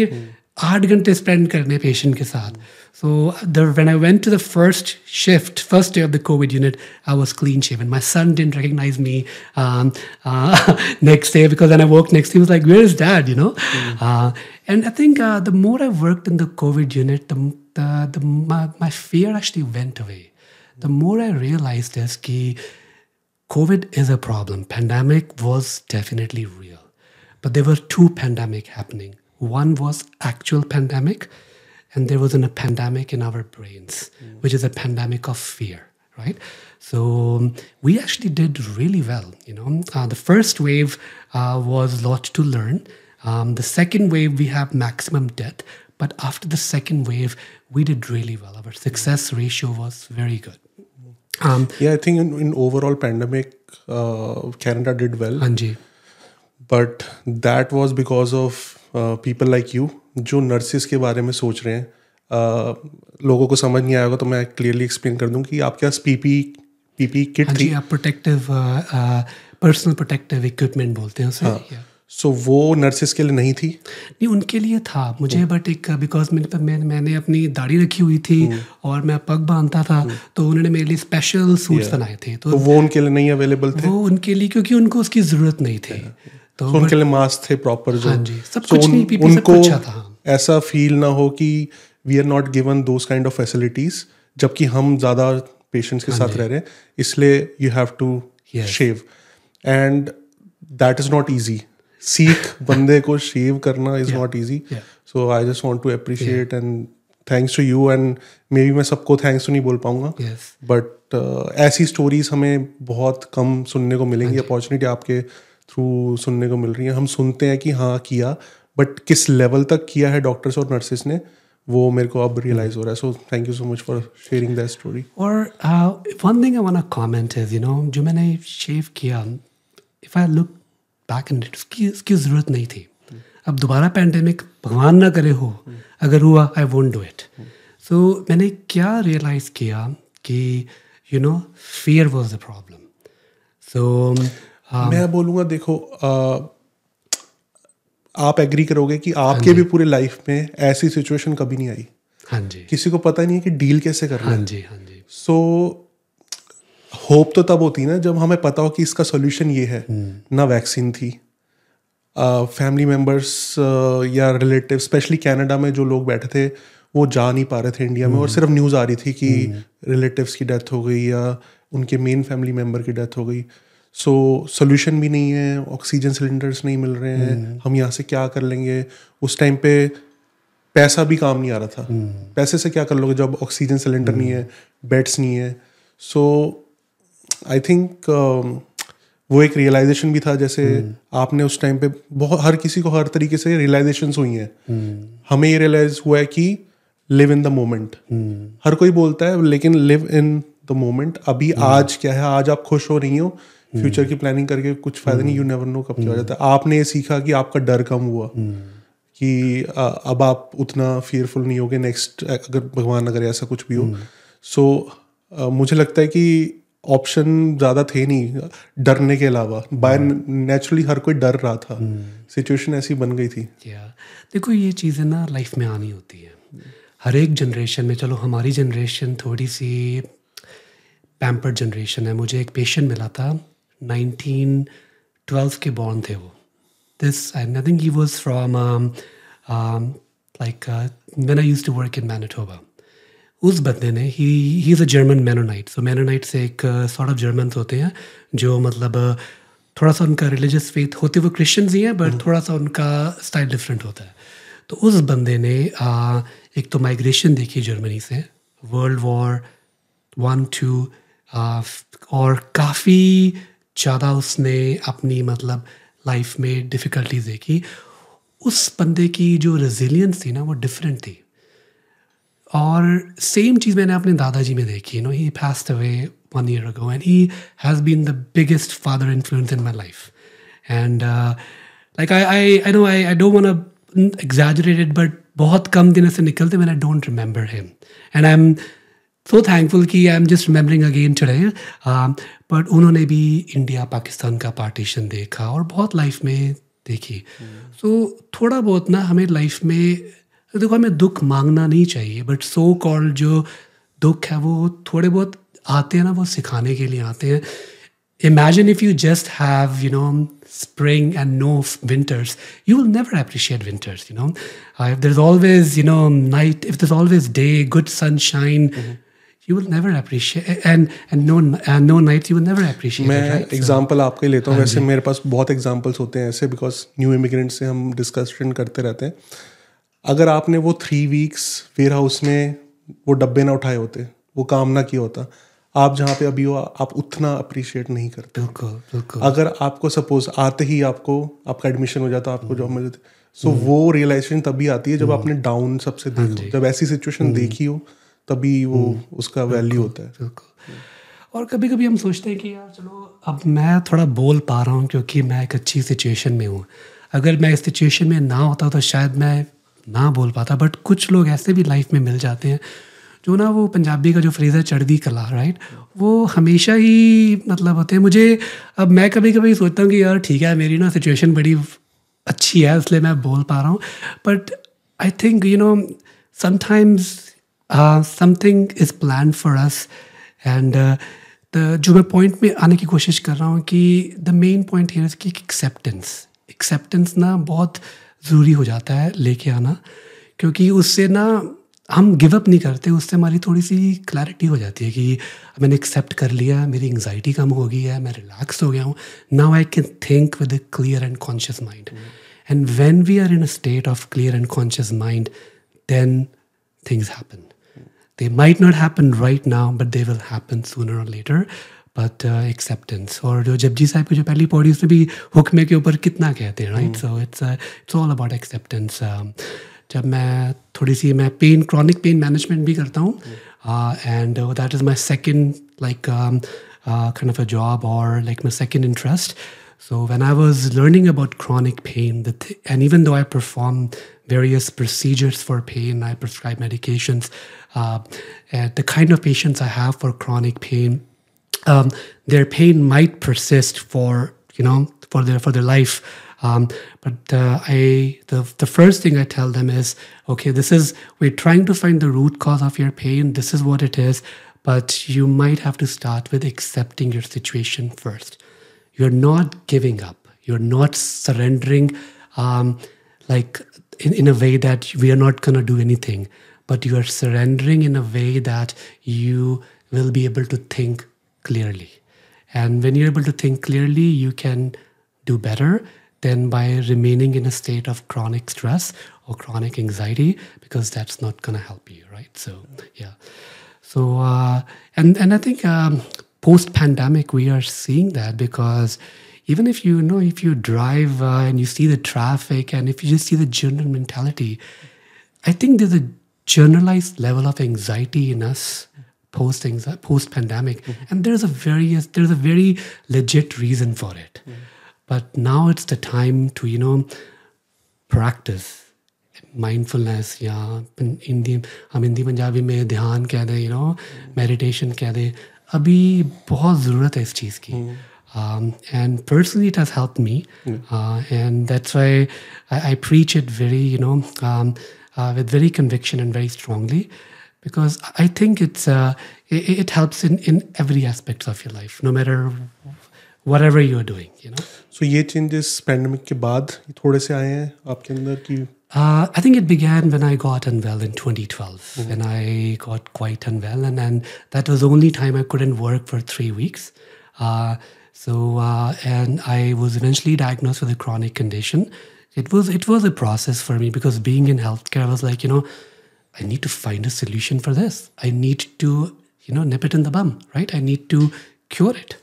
आठ घंटे स्पेंड करने पेशेंट के साथ so when I went to the first shift first day of the COVID unit I was clean shaven my son didn't recognize me um, uh, (laughs) next day because when I woke next he was like where is dad you know uh, and I think uh, the more I worked in the COVID unit the, the, the my, my fear actually went away the more I realized is ki COVID is a problem. Pandemic was definitely real. But there were two pandemic happening. One was actual pandemic, and there was an, a pandemic in our brains, which is a pandemic of fear, right? So um, we actually did really well. You know, uh, the first wave uh, was lot to learn. Um, the second wave we have maximum death, but after the second wave we did really well. Our success ratio was very good. Um, Yeah, I think in, in overall pandemic, uh, Canada did well. हाँ जी but that was because of people like you जो nurses के बारे में सोच रहे हैं uh, लोगों को समझ नहीं आया होगा तो मैं क्लियरली एक्सप्लेन कर दूँ कि आपके पास पीपी पीपी किट हाँ थी प्रोटेक्टिव पर्सनल प्रोटेक्टिव इक्विपमेंट बोलते हैं उसे Yeah. सो so, वो नर्सिस के लिए नहीं थी? नहीं उनके लिए था। मुझे बट एक बिकॉज़ मेरे मैं, मैंने अपनी दाढ़ी रखी हुई थी और मैं पग बांधता था तो उन्होंने मेरे लिए स्पेशल सूट्स बनाए थे। तो तो वो उनके लिए नहीं अवेलेबल थे? वो उनके लिए क्योंकि उनको उसकी ज़रूरत नहीं थी। तो तो उनके लिए मास्क थे प्रॉपर जो। हाँ जी, सब So कुछ उन- नहीं, सब उनको अच्छा था। ऐसा फील ना हो कि we are not given those kind of facilities जबकि हम ज़्यादा पेशेंट्स के साथ रह रहे हैं। इसलिए you have to shave and that is not easy Sikh बंदे को शेव करना is not easy so I just want to appreciate and thanks to you and maybe मैं सबको थैंक्स तो नहीं बोल पाऊँगा। बट ऐसी स्टोरीज हमें बहुत कम सुनने को मिलेंगी अपॉर्चुनिटी आपके थ्रू सुनने को मिल रही है। हम सुनते हैं कि हाँ किया बट किस लेवल तक किया है डॉक्टर्स और नर्सेस ने वो मेरे को अब रियलाइज़ हो रहा है। So thank you so much for sharing that story और one thing I want to comment is you know जो मैंने शेव किया if I look back and उसकी उसकी ज़रूरत नहीं थी। अब दोबारा पैंडेमिक भगवान ना करे हो अगर हुआ I won't do it so मैंने क्या रियलाइज़ किया कि you know fear was the problem so मैं बोलूँगा देखो uh, आप एग्री करोगे कि आपके भी पूरे लाइफ में ऐसी सिचुएशन कभी नहीं आई। हाँ जी। किसी को पता नहीं है कि डील कैसे करना हाँ। जी हाँ जी। सो होप तो तब होती ना जब हमें पता हो कि इसका सोल्यूशन ये है। ना वैक्सीन थी। फैमिली मेंबर्स या रिलेटिव स्पेशली कनाडा में जो लोग बैठे थे वो जा नहीं पा रहे थे इंडिया में। और सिर्फ़ न्यूज़ आ रही थी कि रिलेटिव्स की डेथ हो गई या उनके मेन फैमिली मेंबर की डेथ हो गई। सो so, सोल्यूशन भी नहीं है ऑक्सीजन सिलेंडर्स नहीं मिल रहे हैं। हम यहाँ से क्या कर लेंगे? उस टाइम पे पैसा भी काम नहीं आ रहा था। पैसे से क्या कर लोगे जब ऑक्सीजन सिलेंडर नहीं है बेड्स नहीं है। सो आई थिंक वो एक रियलाइजेशन भी था जैसे आपने उस टाइम पे बहुत हर किसी को हर तरीके से रियलाइजेशन हुई हैं। हमें ये रियलाइज़ हुआ है कि लिव इन द मोमेंट हर कोई बोलता है लेकिन लिव इन द मोमेंट अभी आज क्या है? आज आप खुश हो रही हो? फ्यूचर की प्लानिंग करके कुछ फ़ायदा नहीं यू नेवर नो कब क्या हो जाता है। आपने ये सीखा कि आपका डर कम हुआ। कि अ, अब आप उतना फियरफुल नहीं होगे नेक्स्ट अगर भगवान अगर ऐसा कुछ भी हो। सो मुझे लगता है कि ऑप्शन ज़्यादा थे नहीं डरने के अलावा। बाय नेचुरली हर कोई डर रहा था। सिचुएशन ऐसी बन गई थी। क्या देखो ये चीज़ें ना लाइफ में आनी होती है। हर एक जनरेशन में चलो हमारी जनरेशन थोड़ी सी पैम्पर्ड जनरेशन है। मुझे एक पेशेंट मिला था 1912 के बॉर्न थे वो। This I think he was from like when I used to work in Manitoba उस बंदे ने he he is a German Mennonite so Mennonite से एक सॉर्ट ऑफ़ जर्मन्स होते हैं जो मतलब uh, थोड़ा सा उनका रिलीजियस फेथ होते वो क्रिश्चियंस ही हैं बट थोड़ा सा उनका स्टाइल डिफरेंट होता है। तो उस बंदे ने आ, एक तो माइग्रेशन देखी जर्मनी से वर्ल्ड वॉर वन टू और काफ़ी ज़्यादा उसने अपनी मतलब लाइफ में डिफ़िकल्टीज देखी। उस बंदे की जो रेजिलियंस थी ना वो डिफरेंट थी। और सेम चीज़ मैंने अपने दादाजी में देखी you know he away one year ago and he has been the biggest father influence in my life. And uh, like I I I, I don't want to exaggerate it but बहुत कम दिन से निकलते मैंने don't remember him and I am so thankful कि I am just remembering again today but उन्होंने भी India Pakistan का partition देखा और बहुत लाइफ में देखी. सो so, थोड़ा बहुत ना हमें लाइफ में तो देखो हमें दुख मांगना नहीं चाहिए बट सो कॉल्ड जो दुख है वो थोड़े बहुत आते हैं ना वो सिखाने के लिए आते हैं। Imagine if you just have you know spring and no winters you will never appreciate winters you know if there is always you know night if there always day good sunshine you will never and no night you never appreciate मैं example आपके लेता हूँ। हाँ वैसे मेरे पास बहुत examples होते हैं ऐसे बिकॉज़ न्यू इमिग्रेंट से हम डिस्कशन करते रहते हैं। अगर आपने वो थ्री वीक्स वेयर हाउस में वो डब्बे ना उठाए होते वो काम ना किया होता आप जहाँ पे अभी हो आप उतना अप्रिशिएट नहीं करते। बिल्कुल बिल्कुल। अगर आपको सपोज़ आते ही आपको आपका एडमिशन हो जाता आपको जॉब मिल जाती सो वो रियलाइजेशन तभी आती है जब आपने डाउन सबसे देखो जब ऐसी सिचुएशन देखी हो तभी वो उसका वैल्यू होता है। बिल्कुल। और कभी कभी हम सोचते हैं कि यार चलो अब मैं थोड़ा बोल पा रहा हूँ क्योंकि मैं एक अच्छी सिचुएशन में हूँ। अगर मैं इस सिचुएशन में ना होता तो शायद मैं ना बोल पाता बट कुछ लोग ऐसे भी लाइफ में मिल जाते हैं, जो ना वो पंजाबी का जो फ्रेज़ है चढ़दी कला राइट वो हमेशा ही मतलब होते हैं। मुझे अब मैं कभी कभी सोचता हूँ कि यार ठीक है, मेरी ना सिचुएशन बड़ी अच्छी है, इसलिए मैं बोल पा रहा हूँ। But I think you know sometimes something is plan for us and जो मैं पॉइंट में आने की कोशिश कर रहा हूँ कि द मेन पॉइंट हियर कि एक्सेप्टेंस एक्सेप्टेंस ना बहुत ज़रूरी हो जाता है लेके आना क्योंकि उससे ना हम गिव अप नहीं करते उससे हमारी थोड़ी सी क्लैरिटी हो जाती है कि मैंने एक्सेप्ट कर लिया मेरी एंगजाइटी कम हो गई है मैं रिलैक्स हो गया हूँ now I can think with a clear and conscious mind and when we are in a state of clear and conscious mind then things happen they might not happen right now but they will happen sooner और later but acceptance और जो जपजी साहब की जो पहली पौड़ी उसमें भी हुक्मे के ऊपर कितना कहते हैं right so it's it's all about acceptance जब मैं थोड़ी सी मैं पेन क्रॉनिक पेन मैनेजमेंट भी करता हूँ and that is my second like kind of a job or like my second interest. So when I was learning about chronic pain, the th- and even though I perform various procedures for pain, I prescribe medications. Uh, the kind of patients I have for chronic pain, um, their pain might persist for you know for their for their life. Um, but uh, I the the first thing I tell them is okay. This is we're trying to find the root cause of your pain. This is what it is. But you might have to start with accepting your situation first. You're not giving up. You're not surrendering, um, like in, in a way that we are not going to do anything. But you are surrendering in a way that you will be able to think clearly. And when you're able to think clearly, you can do better than by remaining in a state of chronic stress or chronic anxiety because that's not going to help you, right? So, yeah. So, uh, and, and I think um, post pandemic, we are seeing that because even if you know, if you drive uh, and you see the traffic and if you just see the general mentality, I think there's a generalized level of anxiety in us post post pandemic, and there's a various there's a very legit reason for it. But now it's the time to you know practice mindfulness या हिंदी हम हिंदी पंजाबी में ध्यान कह दें you know meditation कह दें अभी बहुत ज़रूरत है इस चीज़ की and personally it has helped me uh, and that's why I, I preach it very you know um, uh, with very conviction and very strongly because I think it's uh, it, it helps in in every aspects of your life, no matter whatever you're doing. You know. सो ये changes pandemic के बाद थोड़े से आए हैं आपके अंदर की Uh, I think it began when I got unwell in 2012. When I got quite unwell, and then that was the only time I couldn't work for three weeks. Uh, so, uh, and I was eventually diagnosed with a chronic condition. It was it was a process for me because being in healthcare, I was like, you know, I need to find a solution for this. I need to, you know, nip it in the bum, right? I need to cure it.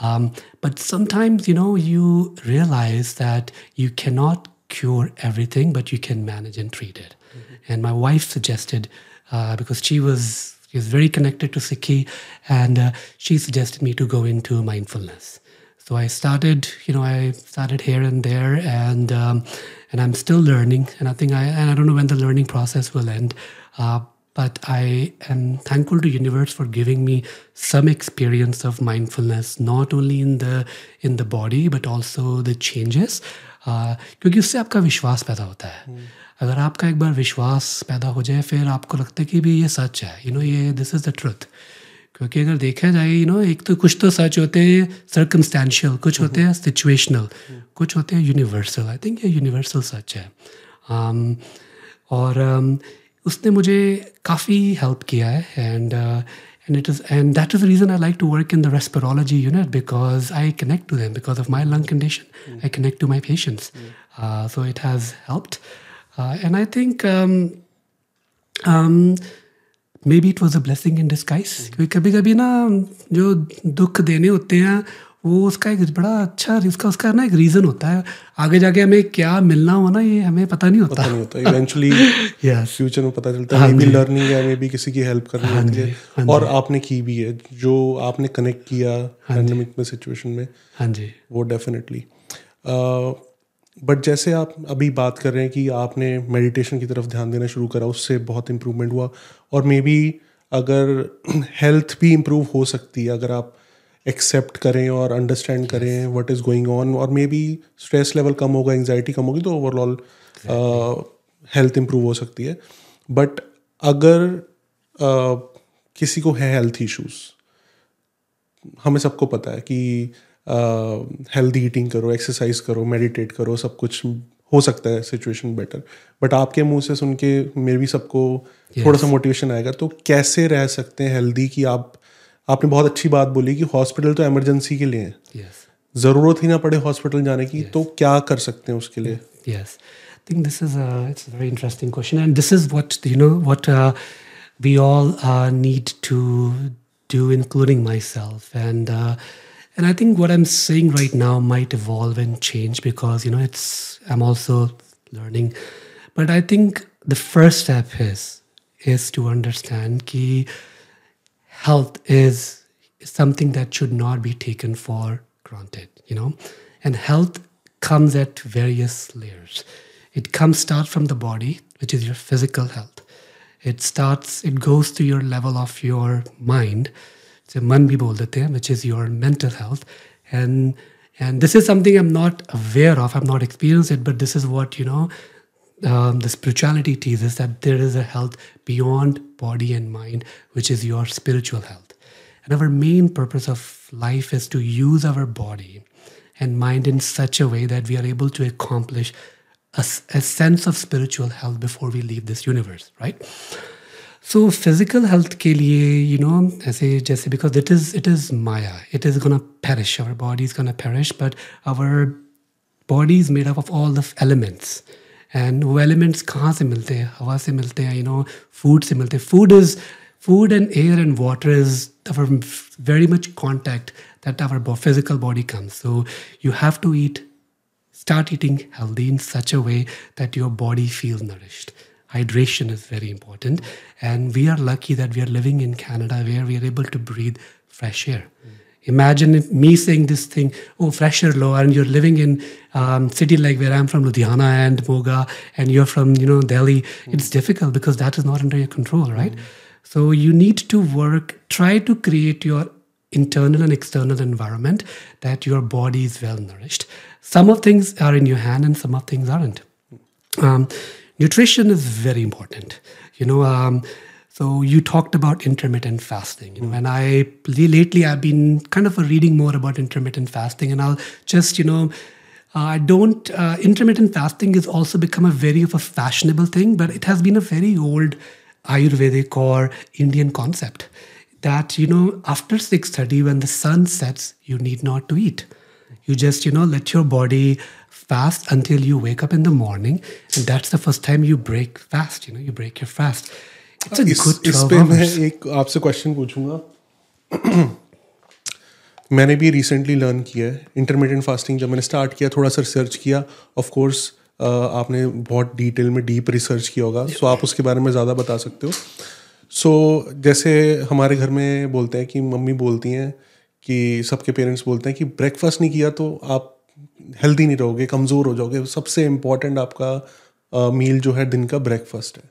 Um, but sometimes, you know, you realize that you cannot cure everything, but you can manage and treat it. And my wife suggested, uh, because she was she was very connected to Sikhi, and uh, she suggested me to go into mindfulness. So I started, you know, I started here and there, and um, and I'm still learning. And I think I and I don't know when the learning process will end. Uh, but I am thankful to universe for giving me some experience of mindfulness, not only in the in the body but also the changes. Uh, क्योंकि उससे आपका विश्वास पैदा होता है अगर आपका एक बार विश्वास पैदा हो जाए फिर आपको लगता है कि भी ये सच है यू नो ये दिस इज़ द ट्रुथ क्योंकि अगर देखा जाए यू नो एक तो कुछ तो सच होते हैं सर्कमस्टेंशियल कुछ होते हैं सिचुएशनल कुछ होते हैं यूनिवर्सल आई थिंक ये यूनिवर्सल सच है। Um, और um, उसने मुझे काफ़ी हेल्प किया है and and it is and that is the reason I like to work in the respirology unit because I connect to them because of my lung condition I connect to my patients so it has helped and I think Um, maybe it was a blessing in disguise. क्योंकि कभी कभी ना जो दुख देने होते हैं वो उसका एक बड़ा अच्छा उसका उसका ना एक रीज़न होता है। आगे जाके हमें क्या मिलना हो ना ये हमें पता नहीं होता। पता नहीं होता। Eventually (laughs) Yes. फ्यूचर में पता चलता है। मे बी लर्निंग है मे बी किसी की हेल्प करनी हाँ होती है। हाँ और आपने की भी है। जो आपने कनेक्ट किया पैंडेमिक में सिचुएशन में हाँ जी। वो डेफिनेटली बट जैसे आप अभी बात कर रहे हैं कि आपने मेडिटेशन की तरफ़ ध्यान देना शुरू करा उससे बहुत इम्प्रूवमेंट हुआ। और मे बी अगर (clears throat) हेल्थ भी इम्प्रूव हो सकती है अगर आप एक्सेप्ट करें और अंडरस्टैंड करें व्हाट इज़ गोइंग ऑन और मे बी स्ट्रेस लेवल कम होगा एंजाइटी कम होगी तो ओवरऑल हेल्थ इम्प्रूव हो सकती है। बट अगर uh, किसी को है हेल्थ इश्यूज़ हमें सबको पता है कि हेल्दी ईटिंग करो एक्सरसाइज करो मेडिटेट करो सब कुछ हो सकता है सिचुएशन बेटर बट आपके मुँह से सुन के मेरे भी सबको yes. थोड़ा सा मोटिवेशन आएगा। तो कैसे रह सकते हैं हेल्दी कि आप आपने बहुत अच्छी बात बोली कि हॉस्पिटल तो इमरजेंसी के लिए है। Yes. ज़रूरत ही ना पड़े हॉस्पिटल जाने की। Yes. तो क्या कर सकते हैं उसके लिए? Think this is a it's a very interesting question, and this is what you know what uh, we all uh, need to do, including myself, and I think what I'm saying right now might evolve and change because you know it's I'm also learning, but I think the first step is is to understand ki health is something that should not be taken for granted you know? And health comes at various layers. It comes start from the body which is your physical health. It starts it goes to your level of your mind so bhi bol dete hain, which is your mental health and and this is something i'm not aware of i've not experienced it but this is what you know um, the spirituality teaches that there is a health beyond body and mind, which is your spiritual health. And our main purpose of life is to use our body and mind in such a way that we are able to accomplish a sense of spiritual health before we leave this universe, right? So physical health के लिए, you know, ऐसे जैसे because it is it is Maya, it is gonna perish. Our body is gonna perish, but our body is made up of all the elements and वो elements कहाँ से मिलते हैं हवा से मिलते हैं you know food से मिलते हैं food is food and air and water is our very much contact that our bo- physical body comes so you have to eat start eating healthy in such a way that your body feels nourished hydration is very important. And we are lucky that we are living in canada where we are able to breathe fresh air. Imagine me saying this thing oh fresh air low and you're living in um, city like where i'm from ludhiana and moga and you're from you know delhi it's difficult because that is not under your control right? So you need to work try to create your internal and external environment that your body is well nourished. Some of things are in your hand and some of things aren't. Um, nutrition is very important you know um, So you talked about intermittent fasting, you know, and I lately I've been kind of reading more about intermittent fasting, and I'll just you know. I don't. Uh, intermittent fasting has also become a very of a fashionable thing, but it has been a very old Ayurvedic or Indian concept that you know after six thirty when the sun sets, you need not to eat. You just you know let your body fast until you wake up in the morning, and that's the first time you break fast. You know you break your fast. It's a इस good इस 12 पे मैं hours. एक आपसे question पूछूँगा (clears throat) मैंने भी recently learn किया है इंटरमीडियंट फास्टिंग जब मैंने स्टार्ट किया थोड़ा सा रिसर्च किया ऑफ़ कोर्स आपने बहुत डिटेल में डीप रिसर्च किया होगा सो so आप उसके बारे में ज़्यादा बता सकते हो सो so, जैसे हमारे घर में बोलते हैं कि मम्मी बोलती हैं कि सबके पेरेंट्स बोलते हैं कि ब्रेकफास्ट नहीं किया तो आप हेल्दी नहीं रहोगे कमज़ोर हो जाओगे सबसे इंपॉर्टेंट आपका मील जो है दिन का ब्रेकफास्ट है।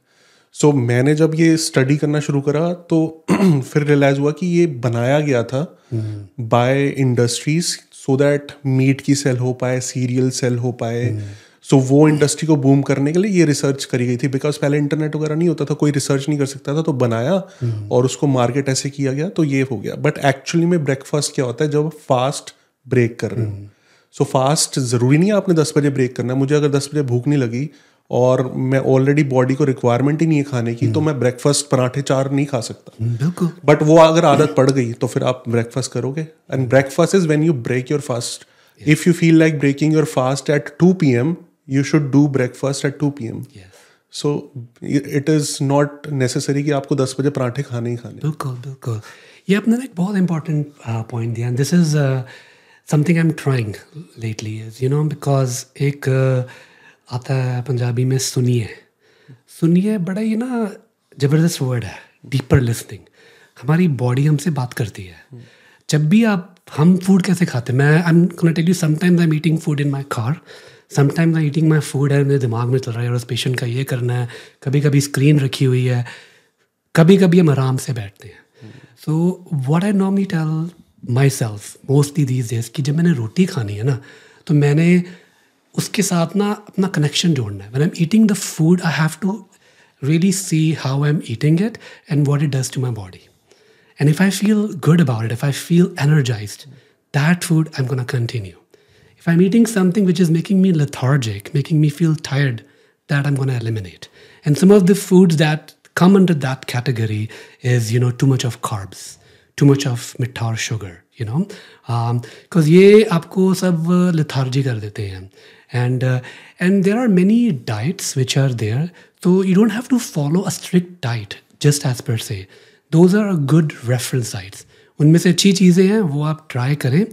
सो so, मैंने जब ये स्टडी करना शुरू करा तो (clears throat) फिर रियलाइज़ हुआ कि ये बनाया गया था by industries so that meat की सेल हो पाए सीरियल सेल हो पाए। सो so, वो इंडस्ट्री को बूम करने के लिए ये रिसर्च करी गई थी। बिकॉज़ पहले इंटरनेट वगैरह नहीं होता था कोई रिसर्च नहीं कर सकता था तो बनाया और उसको मार्केट ऐसे किया गया तो ये हो गया। बट एक्चुअली में ब्रेकफास्ट क्या होता है जब फास्ट ब्रेक कर रहे हो। सो फास्ट ज़रूरी नहीं है आपने दस बजे ब्रेक करना। मुझे अगर दस बजे भूख नहीं लगी और मैं ऑलरेडी बॉडी को रिक्वायरमेंट ही नहीं है खाने की तो मैं ब्रेकफास्ट पराठे चार नहीं खा सकता। बिल्कुल। बट वो अगर आदत पड़ गई तो फिर आप ब्रेकफास्ट करोगे। And breakfast is when you break your fast if you feel like breaking your fast at two P M you should do breakfast at two P M so it is not necessary कि आपको दस बजे पराठे खाने ही खाने। बिल्कुल बिल्कुल। ये आपने एक बहुत इंपॉर्टेंट पॉइंट दिया। This is something I am trying lately is you know because एक uh, आता है पंजाबी में सुनिए। सुनिए बड़ा ही ना ज़बरदस्त वर्ड है डीपर लिसनिंग हमारी बॉडी हमसे बात करती है। जब भी आप हम फ़ूड कैसे खाते हैं? मैं I am tell you sometimes I am eating food in my car sometimes I eating my food है मेरे दिमाग में चल रहा है और उस पेशेंट का ये करना है। कभी कभी स्क्रीन रखी हुई है। कभी कभी हम आराम से बैठते हैं। So what I normally tell myself mostly these days कि जब मैंने रोटी खानी है ना तो मैंने उसके साथ ना अपना कनेक्शन जोड़ना है when I'm eating the food I have to really see how I'm eating it and what it does to my body and if I feel good about it if I feel energized that food I'm going to continue if I'm eating something which is making me lethargic making me feel tired that I'm going to eliminate and some of the foods that come under that category is you know too much of carbs too much of मिठा और sugar you know because ये आपको सब lethargy कर देते हैं। And and there are many diets which are there तो you don't have to follow a strict diet just as per se those are a good reference diets उनमें से अच्छी चीज़ें हैं वो आप ट्राई करें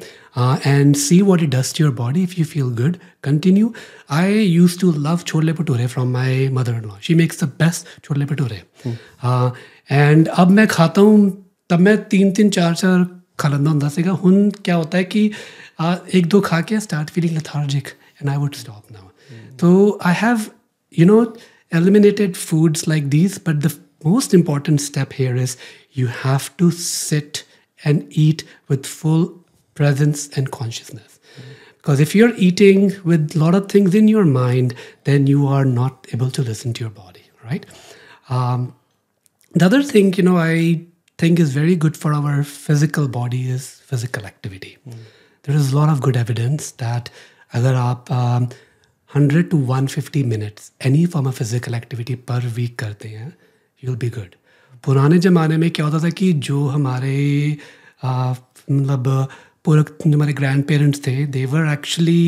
and see what it does your body if you feel good continue I use to love chole bhature from my mother in law she makes the best chole bhature and अब मैं खाता हूँ तब मैं तीन तीन चार चार खा ਲੈਂਦਾ ਹੁੰਦਾ ਸੀਗਾ ਹੁਣ क्या होता है कि uh, एक दो खा के start feeling lethargic and I would stop now. So I have, you know, eliminated foods like these, but the most important step here is you have to sit and eat with full presence and consciousness. Because if you're eating with a lot of things in your mind, then you are not able to listen to your body, right? Um, the other thing, you know, I think is very good for our physical body is physical activity. There is a lot of good evidence that अगर आप hundred to one fifty minutes any form of physical activity per week करते हैं you will be good पुराने ज़माने में क्या होता था कि जो हमारे uh, मतलब पूरे जो हमारे ग्रैंड पेरेंट्स थे they were actually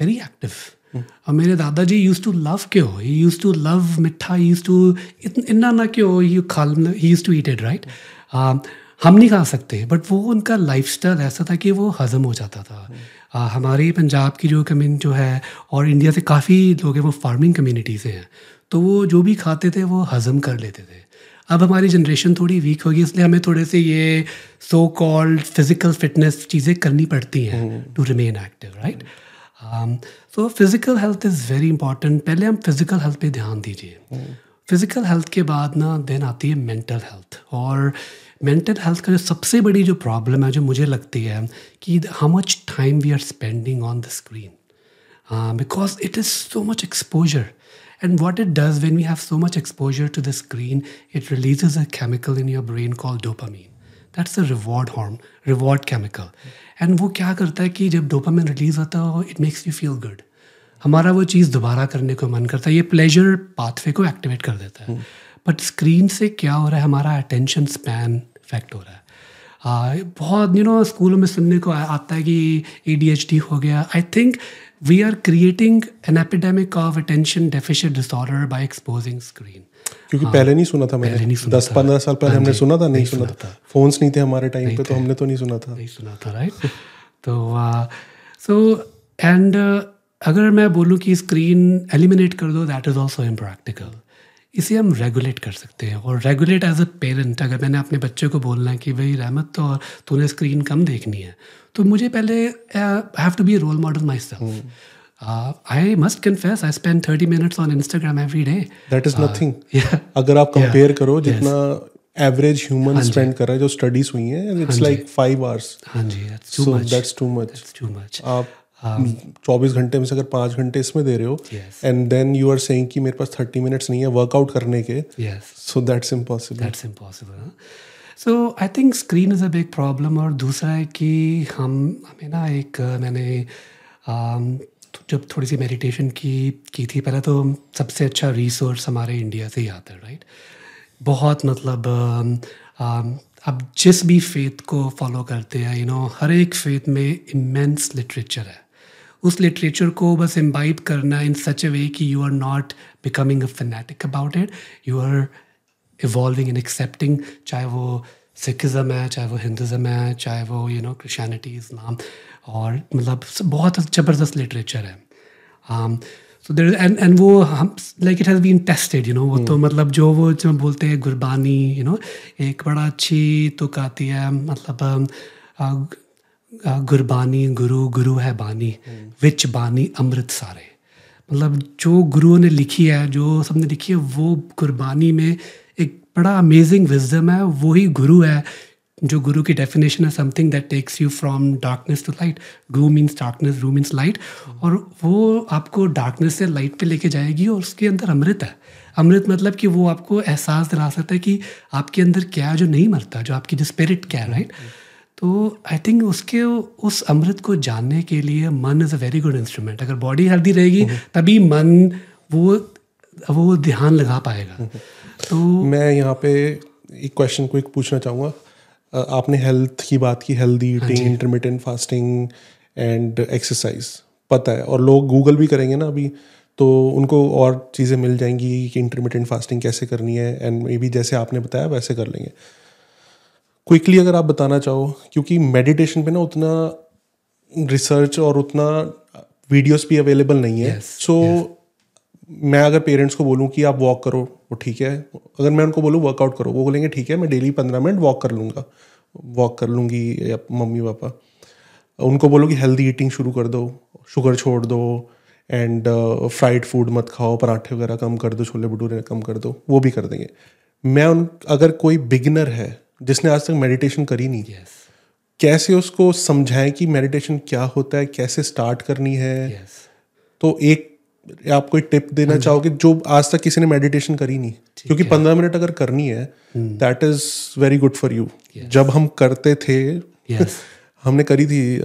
very active और मेरे दादाजी यूज़ टू लव क्यों he used to love mitha used to इतना ना क्यों यू खाल he used to eat it right हम नहीं खा सकते बट वो उनका लाइफस्टाइल ऐसा था कि वो हज़म हो जाता था। आ, हमारी पंजाब की जो कम्यून जो है और इंडिया से काफ़ी लोग हैं वो फ़ार्मिंग कम्युनिटी से हैं। तो वो जो भी खाते थे वो हज़म कर लेते थे। अब हमारी जनरेशन थोड़ी वीक होगी इसलिए हमें थोड़े से ये सो कॉल्ड फ़िज़िकल फिटनेस चीज़ें करनी पड़ती हैं to remain active right so physical health is very important पहले हम फ़िज़िकल हेल्थ पे ध्यान दीजिए। फ़िज़िकल हेल्थ के बाद ना देन आती है मेंटल हेल्थ और मेंटल हेल्थ का जो सबसे बड़ी जो प्रॉब्लम है, जो मुझे लगती है कि how much time we are spending on the screen because it is so much exposure and what it does when we have so much exposure to the screen it release a chemical in your brain call dopamine that's a reward hormone reward chemical and वो क्या करता है कि जब dopamine release होता है it makes you feel good हमारा वो चीज़ दोबारा करने को मन करता है ये प्लेजर पाथवे को एक्टिवेट कर देता है। बट स्क्रीन से क्या हो रहा है हमारा अटेंशन स्पैन इफ़ेक्ट हो रहा है। आ, बहुत यू नो स्कूलों में सुनने को आता है कि ए हो गया। I think we are creating an epidemic of attention deficient disorder by exposing screen क्योंकि हाँ, पहले नहीं सुना था मैंने। नहीं सुना दस पंद्रह साल पहले हाँ हमने सुना था नहीं नहीं सुना सुना था। था। फोन्स नहीं थे हमारे टाइम पे तो हमने तो नहीं सुना था। नहीं सुना था राइट (laughs) तो सो एंड अगर मैं बोलूँ कि स्क्रीन एलिमिनेट कर दो दैट इज़ ऑल्सो इम्प्रैक्टिकल इसे हम रेगुलेट कर सकते हैं। और रेगुलेट एज अ पेरेंट अगर मैंने अपने बच्चे को बोलना है कि भाई रहमत तो तूने स्क्रीन कम देखनी है। तो मुझे पहले I have to be role model myself I must confess I spend thirty minutes on Instagram every day that is nothing yeah. अगर आप कंपेयर करो जितना एवरेज ह्यूमन स्पेंड कर रहा है जो स्टडीज़ हुई हैं इट्स लाइक फाइव आवर्स हाँ जी. That's too so much. That's too much that's too much. आप चौबीस घंटे में से अगर पाँच घंटे इसमें दे रहे हो. And then you are saying कि मेरे पास थर्टी मिनट्स नहीं है वर्कआउट करने के so that's impossible that's impossible? So I think screen is a big problem और दूसरा है कि हम हमें ना एक मैंने um, जब थोड़ी सी मेडिटेशन की की थी पहले तो सबसे अच्छा रिसोर्स हमारे इंडिया से ही आता है राइट बहुत मतलब um, um, अब जिस भी फेथ को फॉलो करते हैं यू नो हर एक फेथ में इमेंस लिटरेचर है उस लिटरेचर को बस इम्बाइब करना इन सच अ वे कि you are not becoming a fanatic about it you are evolving and accepting चाहे वो सिखिज़म है चाहे वो हिंदुज़म है चाहे वो यू नो क्रिश्चियनिटी इस्लाम और मतलब बहुत ज़बरदस्त लिटरेचर है। सो देर एंड एंड वो हम like it has been tested you know वो तो मतलब जो वो जो बोलते हैं गुरबानी यू नो एक बड़ा अच्छी तुक आती है मतलब um, गुरबानी, गुरु गुरु है बानी, विच बानी अमृत सारे। मतलब जो गुरुओं ने लिखी है, जो सबने लिखी है, वो गुरबानी में एक बड़ा अमेजिंग विजडम है, वही गुरु है, जो गुरु की डेफिनेशन है something that takes you from darkness to light गु मीन्स डार्कनेस रू मीन्स लाइट और वो आपको डार्कनेस से लाइट पे लेके जाएगी और उसके अंदर अमृत है। अमृत मतलब कि वो आपको एहसास दिला सकता है कि आपके अंदर क्या है जो नहीं मरता, जो आपकी जो स्पिरिट क्या है राइट तो आई थिंक उसके उस अमृत को जानने के लिए मन is a very good instrument अगर बॉडी हेल्दी रहेगी तभी मन वो वो ध्यान लगा पाएगा। तो मैं यहाँ पे एक क्वेश्चन को एक पूछना चाहूँगा। आपने हेल्थ की बात की healthy eating intermittent fasting and exercise पता है और लोग गूगल भी करेंगे ना अभी तो उनको और चीज़ें मिल जाएँगी कि इंटरमीडियंट फास्टिंग कैसे करनी है एंड मे बी जैसे आपने बताया वैसे कर लेंगे। क्विकली अगर आप बताना चाहो क्योंकि मेडिटेशन पे ना उतना रिसर्च और उतना वीडियोस भी अवेलेबल नहीं है। सो Yes, सो मैं अगर पेरेंट्स को बोलूँ कि आप वॉक करो वो ठीक है। अगर मैं उनको बोलूँ वर्कआउट करो वो बोलेंगे ठीक है मैं डेली पंद्रह मिनट वॉक कर लूँगा। वॉक कर लूँगी या मम्मी पापा। उनको बोलो कि हेल्दी ईटिंग शुरू कर दो शुगर छोड़ दो एंड फ्राइड फ़ूड मत खाओ पराठे वगैरह कम कर दो छोले भटूरे कम कर दो वो भी कर देंगे। मैं उन अगर कोई बिगिनर है जिसने आज तक मेडिटेशन करी नहीं। यस कैसे उसको समझाएँ कि मेडिटेशन क्या होता है कैसे स्टार्ट करनी है? यस तो एक आप कोई टिप देना चाहोगे जो आज तक किसी ने मेडिटेशन करी नहीं। क्योंकि पंद्रह मिनट अगर करनी है that is very good for you जब हम करते थे यस (laughs) हमने करी थी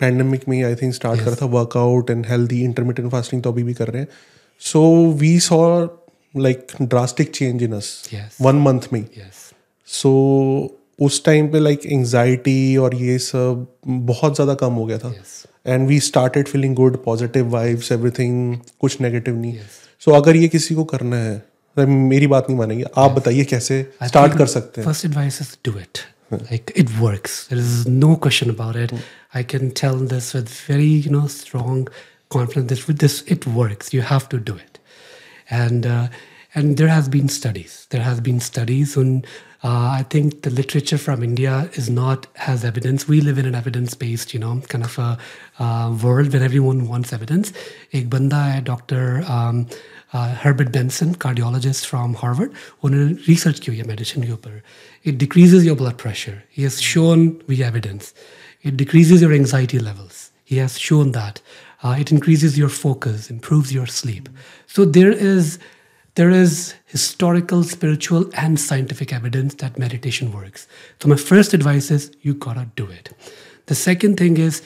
पैंडमिक में आई थिंक स्टार्ट yes. करा था workout and healthy intermittent fasting तो अभी भी कर रहे हैं। So we saw like drastic change in us one month में यस सो उस टाइम पे लाइक एंजाइटी और ये सब बहुत ज़्यादा कम हो गया था and we started feeling good positive vibes everything कुछ नेगेटिव नहीं सो so, अगर ये किसी को करना है तो मेरी बात नहीं मानेंगे आप yes. बताइए कैसे स्टार्ट कर सकते हैं First advice is do it. Like it works. There is no question about it. I can tell this with very, you know, strong confidence. This with this, it works. You have to do it. And uh, and there has been studies. There has been studies on. Uh, I think the literature from India is not has evidence. We live in an evidence-based, you know, kind of a uh, world where everyone wants evidence. एक बंदा है doctor Herbert Benson cardiologist from Harvard उन्होंने research की हुई है medicine के ऊपर it decreases your blood pressure he has shown we evidence it decreases your anxiety levels he has shown that uh, it increases your focus, improves your sleep. So there is there is historical, spiritual, and scientific evidence that meditation works. So my first advice is you gotta do it. The second thing is,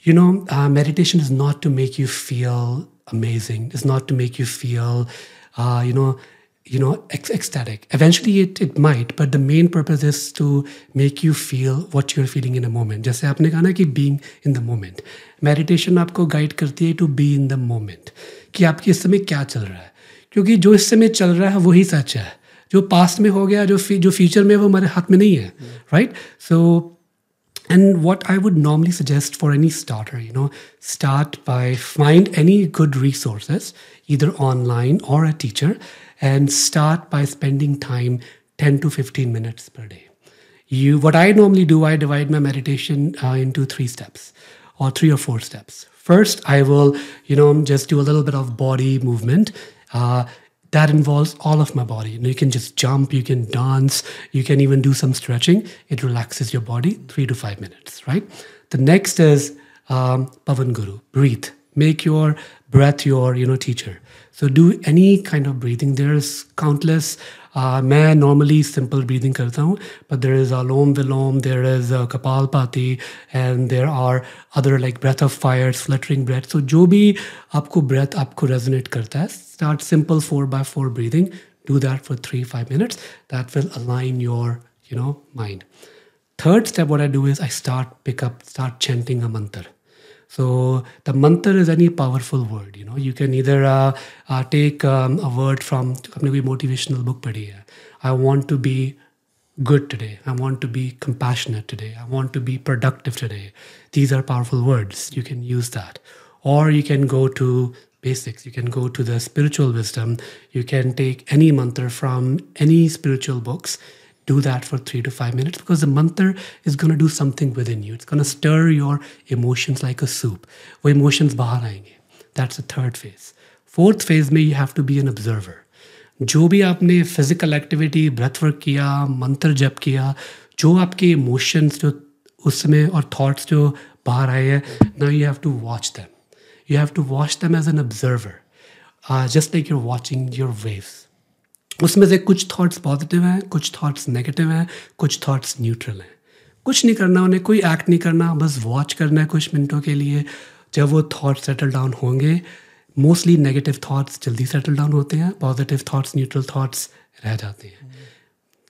you know, uh, meditation is not to make you feel amazing. It's not to make you feel, uh, you know, you know ec- ecstatic eventually it, it might but the main purpose is to make you feel what you're feeling in a moment जैसे आपने कहा ना कि being in the moment meditation आपको guide करती है to be in the moment कि आपके इस समय क्या चल रहा है क्योंकि जो इस समय चल रहा है, वही सच है। जो पास्ट में हो गया, जो जो फ्यूचर में, वो हमारे हाथ में नहीं है right so and what I would normally suggest for any starter you know start by find any good resources इधर ऑनलाइन और a teacher and start by spending time ten to fifteen minutes per day you what I normally do I divide my meditation in two three steps और three और four steps first I will you know just do a little bit of body movement Uh, that involves all of my body. You, know, you can just jump, you can dance, you can even do some stretching. It relaxes your body three to five minutes, right? The next is um, Pavan Guru, breathe. Make your breath your, you know, teacher. So do any kind of breathing. There's countless. Uh, मैं normally simple breathing करता हूँ, but there is alom vilom, there is uh, kapalpati, and there are other like breath of fire, fluttering breath. So जो भी आपको breath आपको resonate करता है, start simple four by four breathing. Do that for three five minutes. That will align your you know mind. Third step, what I do is I start pick up, start chanting a mantra. So the mantra is any powerful word. You know, you can either uh, uh, take um, a word from a motivational book पढ़ी I want to be good today. I want to be compassionate today. I want to be productive today. These are powerful words. You can use that. Or you can go to basics. You can go to the spiritual wisdom. You can take any mantra from any spiritual books do that for three to five minutes because the mantra is going to do something within you. It's going to stir your emotions like a soup. वो emotions bahar आएंगे. That's the third phase. Fourth phase में you have to be an observer. जो भी आपने physical activity breath work किया मंत्र जप किया जो आपके इमोशंस जो उस समय और थॉट्स जो बाहर आए हैं now you have to watch them you have to watch them as an observer just like you're watching your waves उसमें से कुछ थॉट्स पॉजिटिव हैं कुछ थॉट्स नेगेटिव हैं कुछ थॉट्स न्यूट्रल हैं। कुछ नहीं करना उन्हें कोई एक्ट नहीं करना बस वॉच करना है कुछ मिनटों के लिए। जब वो थॉट्स सेटल डाउन होंगे मोस्टली नेगेटिव थॉट्स जल्दी सेटल डाउन होते हैं पॉजिटिव थॉट्स न्यूट्रल थॉट्स रह जाते हैं।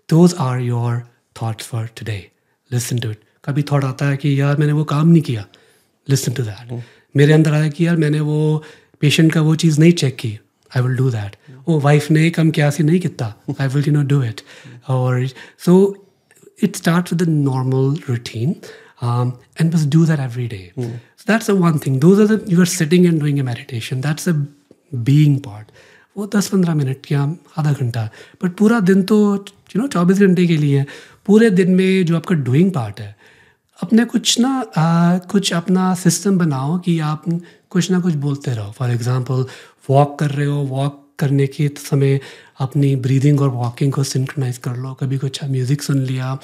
Those are your thoughts for today listen to it कभी थॉट आता है कि यार मैंने वो काम नहीं किया। लिसन टू दैट मेरे अंदर आया कि यार मैंने वो पेशेंट का वो चीज़ नहीं चेक की। I will do that oh wife ने कम क्या सी नहीं किता I will you know do it और so it starts with a normal routine um, and must do that every day. Mm. So that's the one thing. Those are the you are sitting and doing a meditation. That's a being part. वो दस पंद्रह minute या आधा घंटा but पूरा दिन तो you no चौबीस घंटे के लिए पूरे दिन में जो आपका डूइंग पार्ट है अपने कुछ ना आ, कुछ अपना सिस्टम बनाओ कि आप कुछ ना कुछ बोलते रहो फॉर एग्जांपल वॉक कर रहे हो वॉक करने के समय अपनी ब्रीदिंग और वॉकिंग को सिंक्रोनाइज कर लो। कभी कुछ म्यूज़िक सुन लिया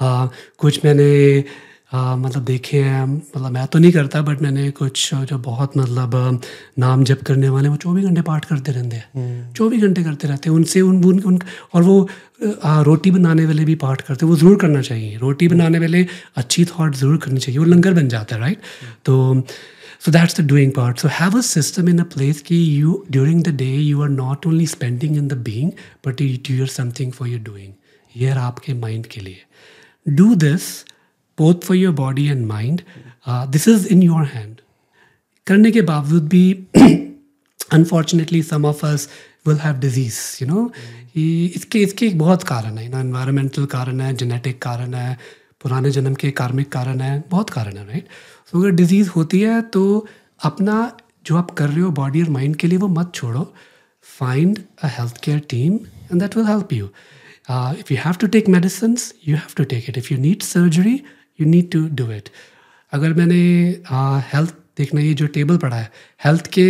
आ, कुछ मैंने आ, मतलब देखे हैं मतलब मैं तो नहीं करता बट मैंने कुछ जो बहुत मतलब नाम जप करने वाले वो चौबीस घंटे पाठ करते रहते हैं। हम्म। चौबीस घंटे करते रहते हैं उनसे उन, उन, उन और वो आ, रोटी बनाने वाले भी पाठ करते हैं वो ज़रूर करना चाहिए। रोटी बनाने वाले अच्छी थॉट ज़रूर करनी चाहिए वो लंगर बन जाता है राइट तो So that's the doing part. So have a system in a place कि you during the day you are not only spending in the being, but you do something for your doing. ये आपके mind के लिए. Do this both for your body and mind. Uh, this is in your hand. करने के बावजूद भी (clears throat) unfortunately some of us will have disease. You know, इसके इसके एक बहुत कारण है. You know, environmental कारण है, genetic कारण है, पुराने जन्म के कार्मिक कारण है, बहुत कारण है, right? सो अगर डिज़ीज़ होती है तो अपना जो आप कर रहे हो बॉडी और माइंड के लिए वो मत छोड़ो। Find a health care team and that will help you if you have to take medicine you have to take it if you need surgery you need to do it अगर मैंने health uh, देखना ये जो table पड़ा है health के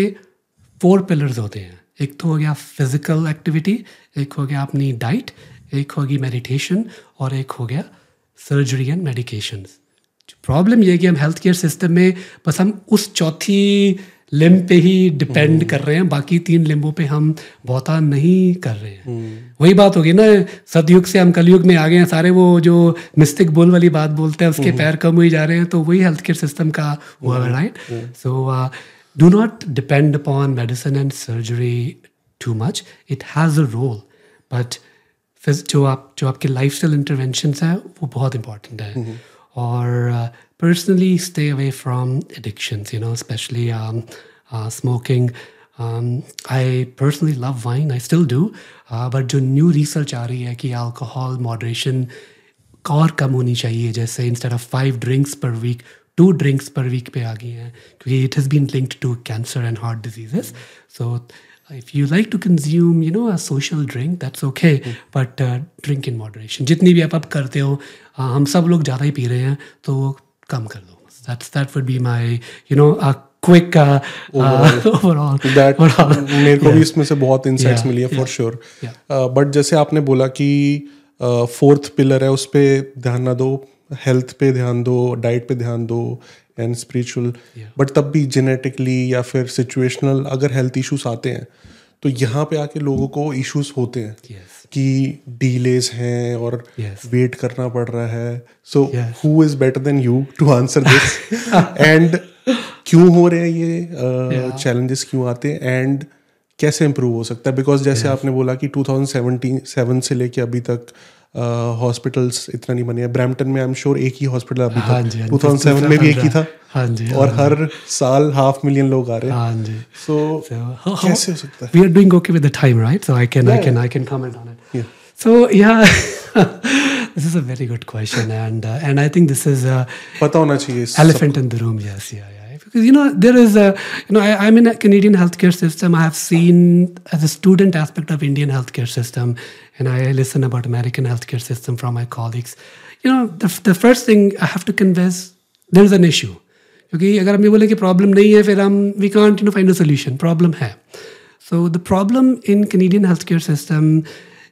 four pillars होते हैं। एक तो हो गया फ़िज़िकल एक्टिविटी एक हो गया अपनी डाइट एक होगी मेडिटेशन और एक हो गया सर्जरी एंड मेडिकेशंस प्रॉब्लम यह है कि हम हेल्थ केयर सिस्टम में बस हम उस चौथी लिम्ब पे ही डिपेंड कर रहे हैं बाकी तीन लिम्बों पे हम बहुता नहीं कर रहे हैं। वही बात होगी ना सतयुग से हम कलयुग में आ गए हैं सारे वो जो मिस्टिक बोल वाली बात बोलते हैं उसके पैर कम हुई जा रहे हैं तो वही हेल्थ केयर सिस्टम का हुआ है right so do not depend upon medicine and surgery too much it has a role but जो आप जो आपके लाइफ स्टाइल इंटरवेंशन है वो बहुत इंपॉर्टेंट है। और personally stay away from addictions you know specially smoking I personally love wine I still do but जो न्यू रिसर्च आ रही है कि अल्कोहल मॉडरेशन और कम होनी चाहिए, जैसे instead of five drinks per week two drinks per week पे आ गई हैं, क्योंकि it has been linked to cancer and heart diseases so if you like to consume you know a social drink that's okay but uh, drink in moderation जितनी भी आप आप करते हो uh, हम सब लोग ज़्यादा ही पी रहे हैं तो कम कर दो that's that would be my you know a quick uh, uh, overall that overall. मेरे को भी. इसमें से बहुत इंसाइट्स मिली है फॉर श्योर. बट जैसे आपने बोला कि फोर्थ पिलर है उस पर ध्यान ना दो हेल्थ पे ध्यान दो डाइट पे ध्यान दो एंड स्पिरिचुअल बट तब भी जेनेटिकली या फिर सिचुएशनल अगर हेल्थ इश्यूज़ आते हैं तो यहाँ पे आके लोगों को इश्यूज़ होते हैं Yes. कि डीलेज हैं और वेट Yes. करना पड़ रहा है so who is better than you to answer this and क्यों हो रहे हैं ये चैलेंजेस uh, yeah. क्यों आते हैं एंड कैसे इम्प्रूव हो सकता है बिकॉज़ जैसे yes. आपने बोला कि 2017 सेवन से लेके अभी तक हॉस्पिटल्स uh, इतना नहीं बने हैं। ब्रैम्पटन में आई एम श्योर एक ही हॉस्पिटल अभी हाँ जी, तक 2007 तो में भी, एक ही था। हाँ जी हाँ और हाँ हर साल हाफ़ मिलियन लोग आ रहे हैं। हाँ जी। सो so, so, कैसे हो सकता है? We are doing okay with the time right so I can I can I can comment on it so yeah this is a very good question and and I think this is पता होना चाहिए elephant in the room yes yeah Because you know there is a you know I, I'm in a Canadian healthcare system. I have seen as a student aspect of Indian healthcare system. And I listen about American healthcare system from my colleagues. You know, the the first thing I have to convince there is an issue. क्योंकि अगर हम ये बोले कि problem नहीं है फिर हम we can't you know find a solution problem है so the problem in Canadian health care system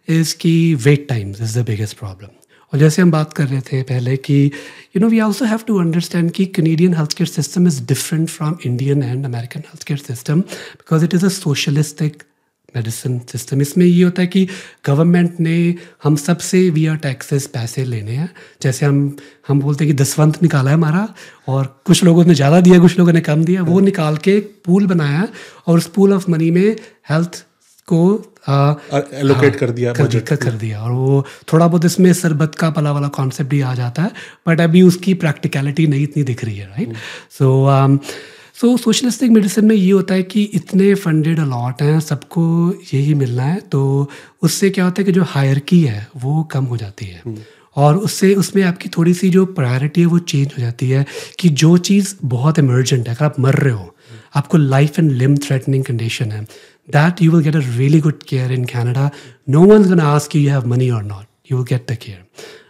is की wait times is the biggest problem और जैसे हम बात कर रहे थे पहले कि you know we also have to understand कि Canadian health care system is different from Indian and American health care system because it is a socialistic medicine system. इसमें ये होता है कि गवर्नमेंट ने हम सबसे विया टैक्सेस पैसे लेने हैं। जैसे हम हम बोलते हैं कि दसवंत निकाला है हमारा और कुछ लोगों ने ज़्यादा दिया कुछ लोगों ने कम दिया वो निकाल के एक पूल बनाया और उस पूल ऑफ़ मनी में हेल्थ को आ, allocate कर दिया कर, कर, कर दिया। और वो थोड़ा बहुत इसमें सरबत का पला वाला कॉन्सेप्ट भी आ जाता है बट अभी उसकी प्रैक्टिकलिटी नहीं इतनी दिख रही है right so so socialistic medicine में ये होता है कि इतने फंडेड अलॉट हैं सबको यही मिलना है तो उससे क्या होता है कि जो हायरकी है वो कम हो जाती है। और उससे उसमें आपकी थोड़ी सी जो प्रायोरिटी है वो चेंज हो जाती है कि जो चीज़ बहुत इमरजेंट है अगर आप मर रहे हो आपको life and limb threatening condition है that you will get a really good care in Canada no one gonna ask you you have money or not you will get the care.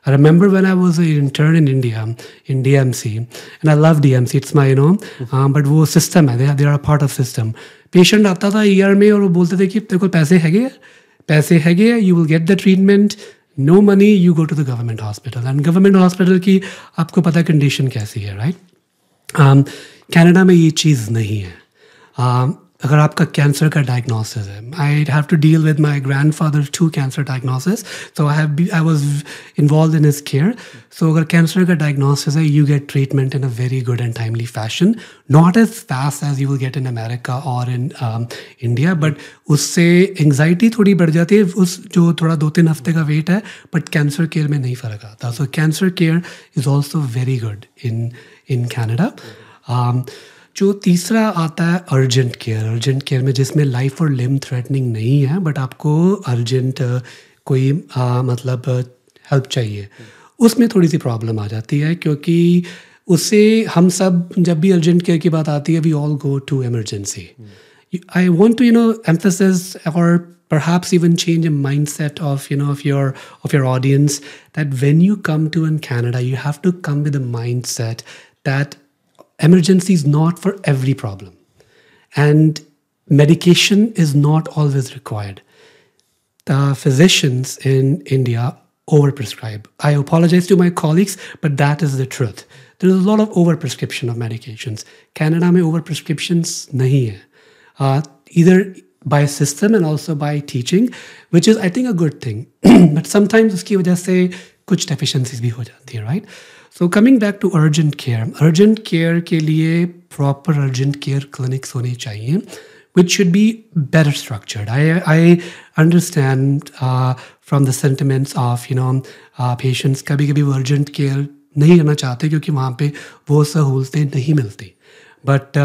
I remember when I was an intern in India, in DMC, and I love DMC. It's my, you know, um, but वो system है, they are, they are a part of system. Patient आता था ER में और वो बोलते थे कि तेरे को पैसे हैगे हैं, पैसे हैगे हैं, you will get the treatment, no money, you go to the government hospital. And government hospital की आपको पता condition कैसी है, right? um, कनाडा में ये चीज़ नहीं है um, अगर आपका कैंसर का डायग्नोसिस है I have to deal with my grandfather to cancer diagnosis so I have I was involve in his care so अगर कैंसर का डायग्नोसिस है you get treatment in a very good and timely fashion not as fast as you will get in America or in India but उससे anxiety थोड़ी बढ़ जाती है। उस जो थोड़ा दो तीन हफ़्ते का वेट है बट कैंसर केयर में नहीं फ़र्क आता। So cancer care is also very good in in Canada जो तीसरा आता है अर्जेंट केयर। अर्जेंट केयर में जिसमें लाइफ और लिम थ्रेटनिंग नहीं है बट आपको अर्जेंट कोई आ, मतलब हेल्प चाहिए। उसमें थोड़ी सी प्रॉब्लम आ जाती है क्योंकि उससे हम सब जब भी अर्जेंट केयर की बात आती है we all go to emergency I want to you know emphasis और perhaps even change a mindset of you know of your of your audience that when you come to in canada you have to come with a mindset that emergency is not for every problem and medication is not always required the physicians in india overprescribe. I apologize to my colleagues, but that is the truth. There is a lot of overprescription of medications. Canada में overprescriptions nahi hai. Uh, either by system and also by teaching, which is I think a good thing. (clears throat) but sometimes उसकी वजह से कुछ deficiencies भी हो जाती है, right? So coming back to urgent care urgent care के लिए प्रॉपर अर्जेंट केयर क्लिनिक्स होने चाहिए which should be better structured I I understand from the sentiments of you know patients कभी कभी वो अर्जेंट केयर नहीं करना चाहते क्योंकि वहाँ पर वो सहूलतें नहीं मिलती. But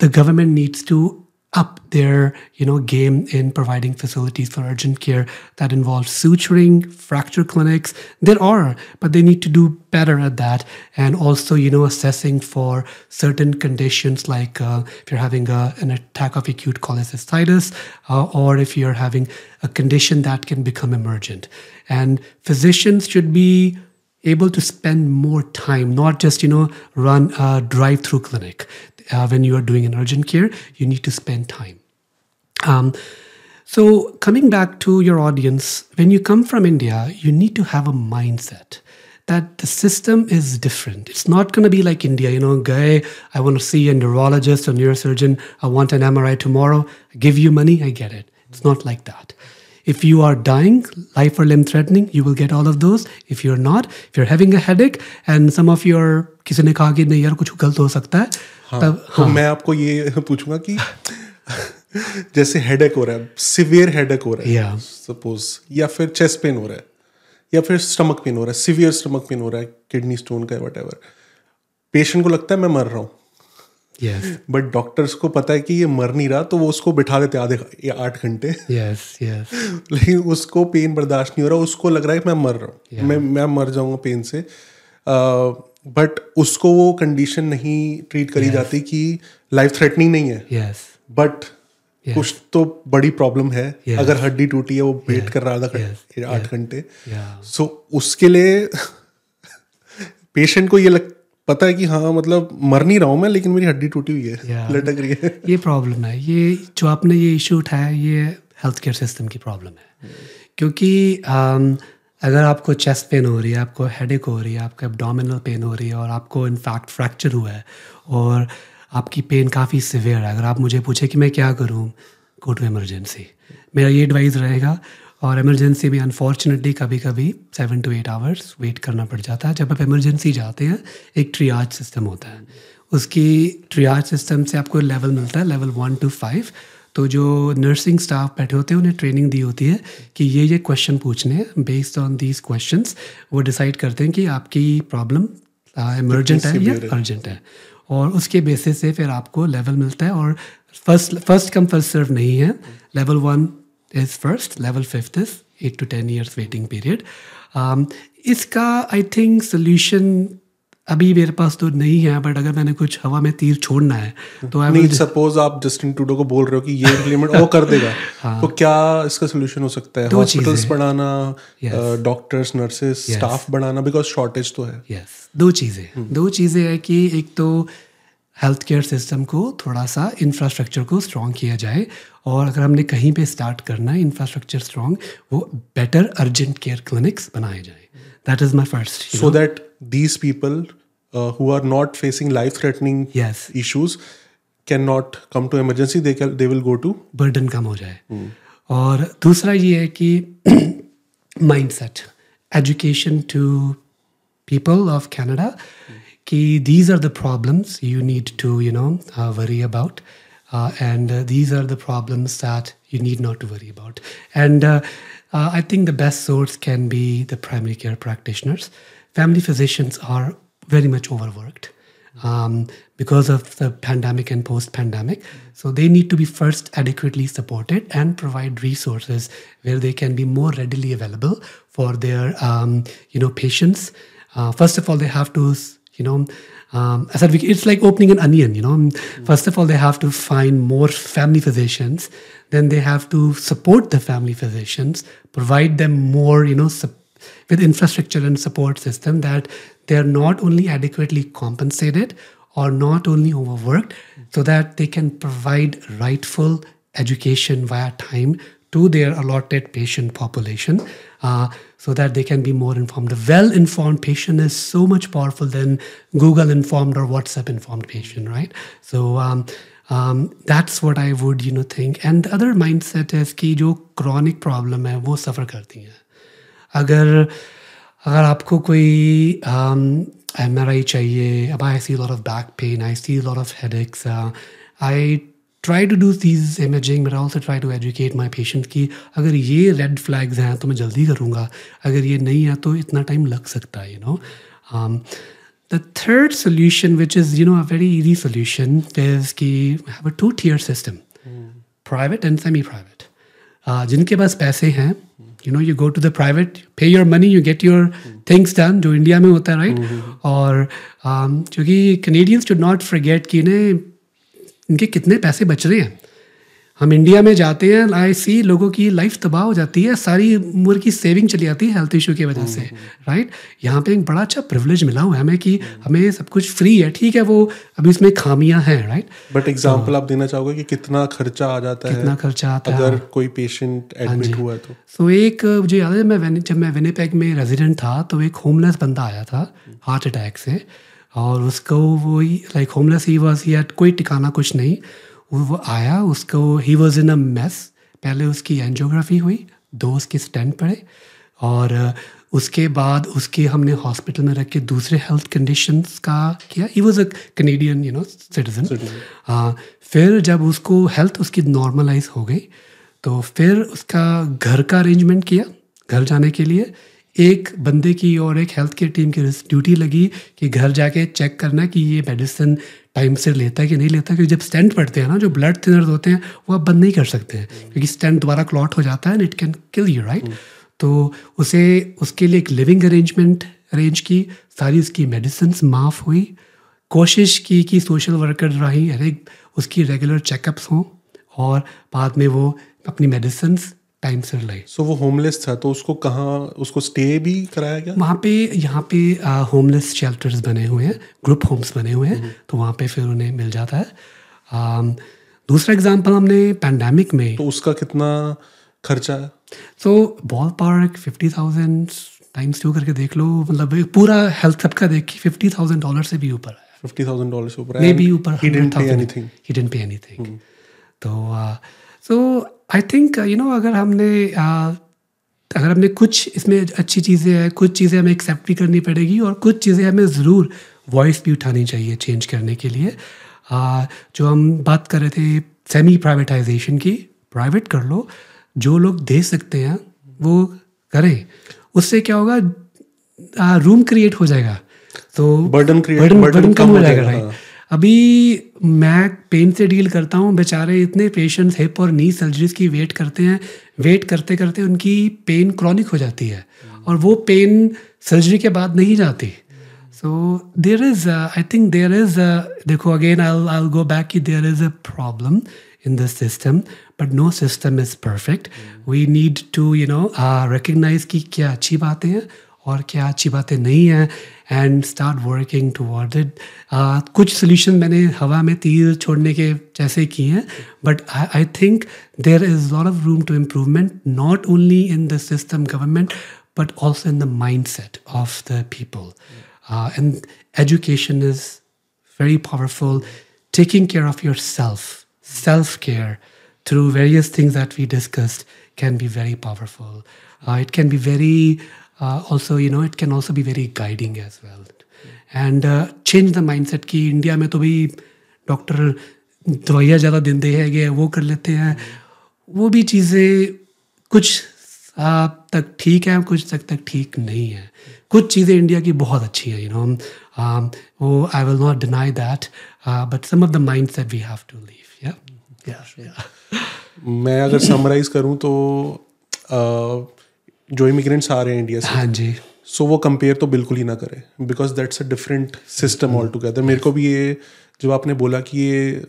the government needs to up their you know game in providing facilities for urgent care that involves suturing fracture clinics. There are but they need to do better at that and also you know assessing for certain conditions like uh, if you're having a, an attack of acute cholecystitis uh, or if you're having a condition that can become emergent. And physicians should be able to spend more time not just you know run a drive through clinic uh, when you are doing an urgent care, you need to spend time. Um, so, coming back to your audience, when you come from India, you need to have a mindset that the system is different. It's not going to be like India, you know, guy, I want to see a neurologist or neurosurgeon, I want an MRI tomorrow, I give you money, I get it. It's not like that. If you are dying, life or limb threatening, you will get all of those. If you're not, if you're having a headache and some of your किसी ने कहा कि नहीं यार कुछ गलत हो सकता है हाँ, तब तो हाँ. मैं आपको ये पूछूँगा कि जैसे हेडेक हो रहा है सिवियर हेडेक हो रहा है सपोज़ या फिर चेस्ट पेन हो रहा है या फिर स्टमक पेन हो रहा है सिवियर स्टमक पेन हो रहा है किडनी स्टोन का वट एवर पेशेंट को लगता है मैं मर रहा हूँ। बट डॉक्टर्स को पता है कि ये मर नहीं रहा तो वो उसको बिठा देते आधे या आठ घंटे। Yes, yes. (laughs) लेकिन उसको पेन बर्दाश्त नहीं हो रहा उसको लग रहा है कि मैं मर रहा हूँ। Yeah. मैं मैं मर जाऊँगा पेन से। बट उसको वो कंडीशन नहीं ट्रीट करी yes. जाती कि लाइफ थ्रेटनिंग नहीं है yes. बट. कुछ तो बड़ी प्रॉब्लम है yes. अगर हड्डी टूटी है वो वेट yes. कर रहा था. आठ घंटे सो so, उसके लिए पेशेंट को ये लग पता है कि हाँ मतलब मर नहीं रहा हूँ मैं लेकिन मेरी हड्डी टूटी हुई है लटक रही है ये प्रॉब्लम है ये जो आपने ये इशू उठाया ये हेल्थ केयर सिस्टम की प्रॉब्लम है क्योंकि um, अगर आपको चेस्ट पेन हो रही है, आपको हेडेक हो रही है, आपको एबडोमिनल पेन हो रही है और आपको इनफैक्ट फ्रैक्चर हुआ है और आपकी पेन काफ़ी सिवियर है, अगर आप मुझे पूछे कि मैं क्या करूँ गो टू एमरजेंसी मेरा ये एडवाइस रहेगा और इमरजेंसी में अनफॉर्चुनेटली कभी कभी seven to eight hours wait करना पड़ जाता है। जब आप इमरजेंसी जाते हैं, एक ट्रियाज सिस्टम होता है। उसकी ट्रियाज सिस्टम से आपको लेवल मिलता है लेवल वन टू फाइव तो जो नर्सिंग स्टाफ बैठे होते हैं उन्हें ट्रेनिंग दी होती है कि ये ये क्वेश्चन पूछने हैं। बेस्ड ऑन दीज क्वेश्चन वो डिसाइड करते हैं कि आपकी प्रॉब्लम इमरजेंट है या अर्जेंट है? और उसके बेसिस से फिर आपको लेवल मिलता है और first first come first serve नहीं है। Level one is first level fifth is eight to ten years waiting period इसका आई थिंक सोल्यूशन अभी मेरे पास तो नहीं है बट अगर मैंने कुछ हवा में तीर छोड़ना है तो आई नहीं सपोज़ आप जस्टिन टूडो को बोल रहे हो कि ये इम्प्लीमेंट वो कर देगा। (laughs) हाँ. तो क्या इसका सोल्यूशन हो सकता है? हॉस्पिटल्स बढ़ाना डॉक्टर्स नर्सेस स्टाफ बढ़ाना बिकॉज़ शॉर्टेज तो है। यस दो चीज़ें हम्म। दो चीज़ें है कि एक तो हेल्थ केयर सिस्टम को थोड़ा सा इंफ्रास्ट्रक्चर को स्ट्रॉन्ग किया जाए और अगर हमने कहीं पे स्टार्ट करना है इंफ्रास्ट्रक्चर स्ट्रॉन्ग वो बेटर अर्जेंट केयर क्लिनिक्स बनाए जाए। That is my first so that these people uh, who are not facing life threatening yes. issues cannot come to emergency they can they will go to burden कम हो जाए hmm. और दूसरा ये है कि (clears throat) mindset education to people of Canada कि these are the problems you need to you know uh, worry about uh, and uh, these are the problems that you need not to worry about and uh, uh, I think the best source can be the primary care practitioners family physicians are very much overworked um, because of the pandemic and post pandemic. So they need to be first adequately supported and provide resources where they can be more readily available for their um, you know patients. Uh, first of all, they have to you know um, I said it's like opening an onion. You know, mm-hmm. first of all, they have to find more family physicians. Then they have to support the family physicians, provide them more you know. Su- with infrastructure and support system that they're not only adequately compensated or not only overworked so that they can provide rightful education via time to their allotted patient population uh, so that they can be more informed. A well informed patient is so much powerful than Google informed or WhatsApp informed patient, right? So um, um, that's what I would you know think. And the other mindset is कि जो chronic problem है वो suffer करती हैं अगर अगर आपको कोई एम आर आई चाहिए अब I see lot of back pain I see lot of headaches I try to do these imaging but also try to educate my patient की अगर ये रेड फ्लैग्स हैं तो मैं जल्दी करूँगा अगर ये नहीं है तो इतना टाइम लग सकता है you know the third solution which is you know a very easy solution is की have a two tier system private and semi private जिनके पास पैसे हैं you know you go to the private pay your money you get your things done जो India में होता है right right? और क्योंकि कनेडियंस टू नॉट फॉरगेट कि इन्हें, इनके कितने पैसे बच रहे हैं हम इंडिया में जाते हैं आई सी लोगों की लाइफ तबाह हो जाती है सारी उम्र की सेविंग चली जाती है हेल्थ इशू की वजह से राइट यहाँ पे एक बड़ा अच्छा प्रिविलेज मिला हुआ है हमें कि हमें सब कुछ फ्री है ठीक है वो अभी उसमें खामियाँ हैं राइट बट एग्जांपल आप देना चाहोगे कि कितना खर्चा आ जाता कितना खर्चा आता है। अगर कोई पेशेंट एडमिट हुआ है तो। सो एक मुझे याद है मैं जब मैं विनीपेग में रेजिडेंट था तो एक होमलेस बंदा आया था हार्ट अटैक से और उसको वो लाइक होमलेस ही वॉज़ ही कोई टिकाना कुछ नहीं। वो आया उसको he was in a mess पहले उसकी एंजियोग्राफी हुई दो उसके स्टेंट पड़े और उसके बाद उसके हमने हॉस्पिटल में रख के दूसरे हेल्थ कंडीशंस का किया। He was a Canadian you know citizen फिर जब उसको हेल्थ उसकी नॉर्मलाइज हो गई तो फिर उसका घर का अरेंजमेंट किया घर जाने के लिए। एक बंदे की और एक हेल्थ केयर टीम की ड्यूटी लगी कि घर जाके चेक करना कि ये मेडिसिन टाइम से लेता है कि नहीं लेता क्योंकि जब स्टेंट पड़ते हैं ना जो ब्लड थिनर्स होते हैं वो आप बंद नहीं कर सकते हैं क्योंकि स्टेंट दोबारा क्लॉट हो जाता है and it can kill you right तो उसे उसके लिए एक लिविंग अरेंजमेंट अरेंज की सारी उसकी मेडिसिन माफ़ हुई कोशिश की कि सोशल वर्कर रही हर एक उसकी रेगुलर चेकअप्स हों और बाद में वो अपनी मेडिसिन टाइम से लाई सो so, वो होमलेस था तो उसको कहाँ उसको स्टे भी कराया गया? वहाँ पे यहाँ पे होमलेस शेल्टर्स बने हुए हैं ग्रुप होम्स बने हुए हैं तो वहाँ पे फिर उन्हें मिल जाता है। आ, दूसरा एग्जांपल हमने पैंडेमिक में। तो उसका कितना खर्चा है? So ballpark fifty thousand times two करके देख लो मतलब पूरा हेल्थ सबका देख के फिफ्टी थाउज़ेंड डॉलर से भी ऊपर फिफ्टी थाउज़ेंड डॉलर से ऊपर मे बी ऊपर ही डिडंट पे एनीथिंग तो so I think you know अगर हमने uh, अगर हमने कुछ इसमें अच्छी चीज़ें हैं कुछ चीज़ें हमें एक्सेप्ट भी करनी पड़ेगी और कुछ चीज़ें हमें ज़रूर वॉइस भी उठानी चाहिए चेंज करने के लिए। Uh, जो हम बात कर रहे थे सेमी प्राइवेटाइजेशन की प्राइवेट कर लो जो लोग दे सकते हैं वो करें। उससे क्या होगा रूम uh, क्रिएट हो जाएगा। तो बर्डन क्रिएट बर्डन, बर्डन कम हो जाएगा राइट अभी मैं पेन से डील करता हूँ बेचारे इतने पेशेंट्स हिप और नी सर्जरीज की वेट करते हैं वेट करते करते उनकी पेन क्रॉनिक हो जाती है और वो पेन सर्जरी के बाद नहीं जाती so there is I think there is देखो again I I go back कि there is a problem the system but no system is perfect mm. we need to you know uh, recognize कि क्या अच्छी बातें हैं और क्या अच्छी बातें नहीं हैं And start working toward it कुछ सोल्यूशन मैंने हवा में तीर छोड़ने के जैसे किए हैं but I think there is lot of room to improvement not only in the system government but also in the mindset of the people. Uh, and education is very powerful. Taking care of yourself, self care, through various things that we discussed, can be very powerful. Uh, it can be very uh, also you know it can also be very guiding as well. And uh, change the mindset कि India में तो भी doctor दवाइयाँ ज़्यादा देते हैं वो कर लेते हैं। वो भी चीज़ें कुछ तक ठीक है कुछ तक तक ठीक नहीं है। कुछ चीज़ें इंडिया की बहुत अच्छी हैं यू नो वो I will not deny that but some of the mindset we have to leave या मैं अगर समराइज करूँ तो uh, जो इमिग्रेंट्स आ रहे हैं इंडिया से। हाँ जी। सो so, वो कंपेयर तो बिल्कुल ही ना करें because that's a different system altogether मेरे को भी ये जब आपने बोला कि ये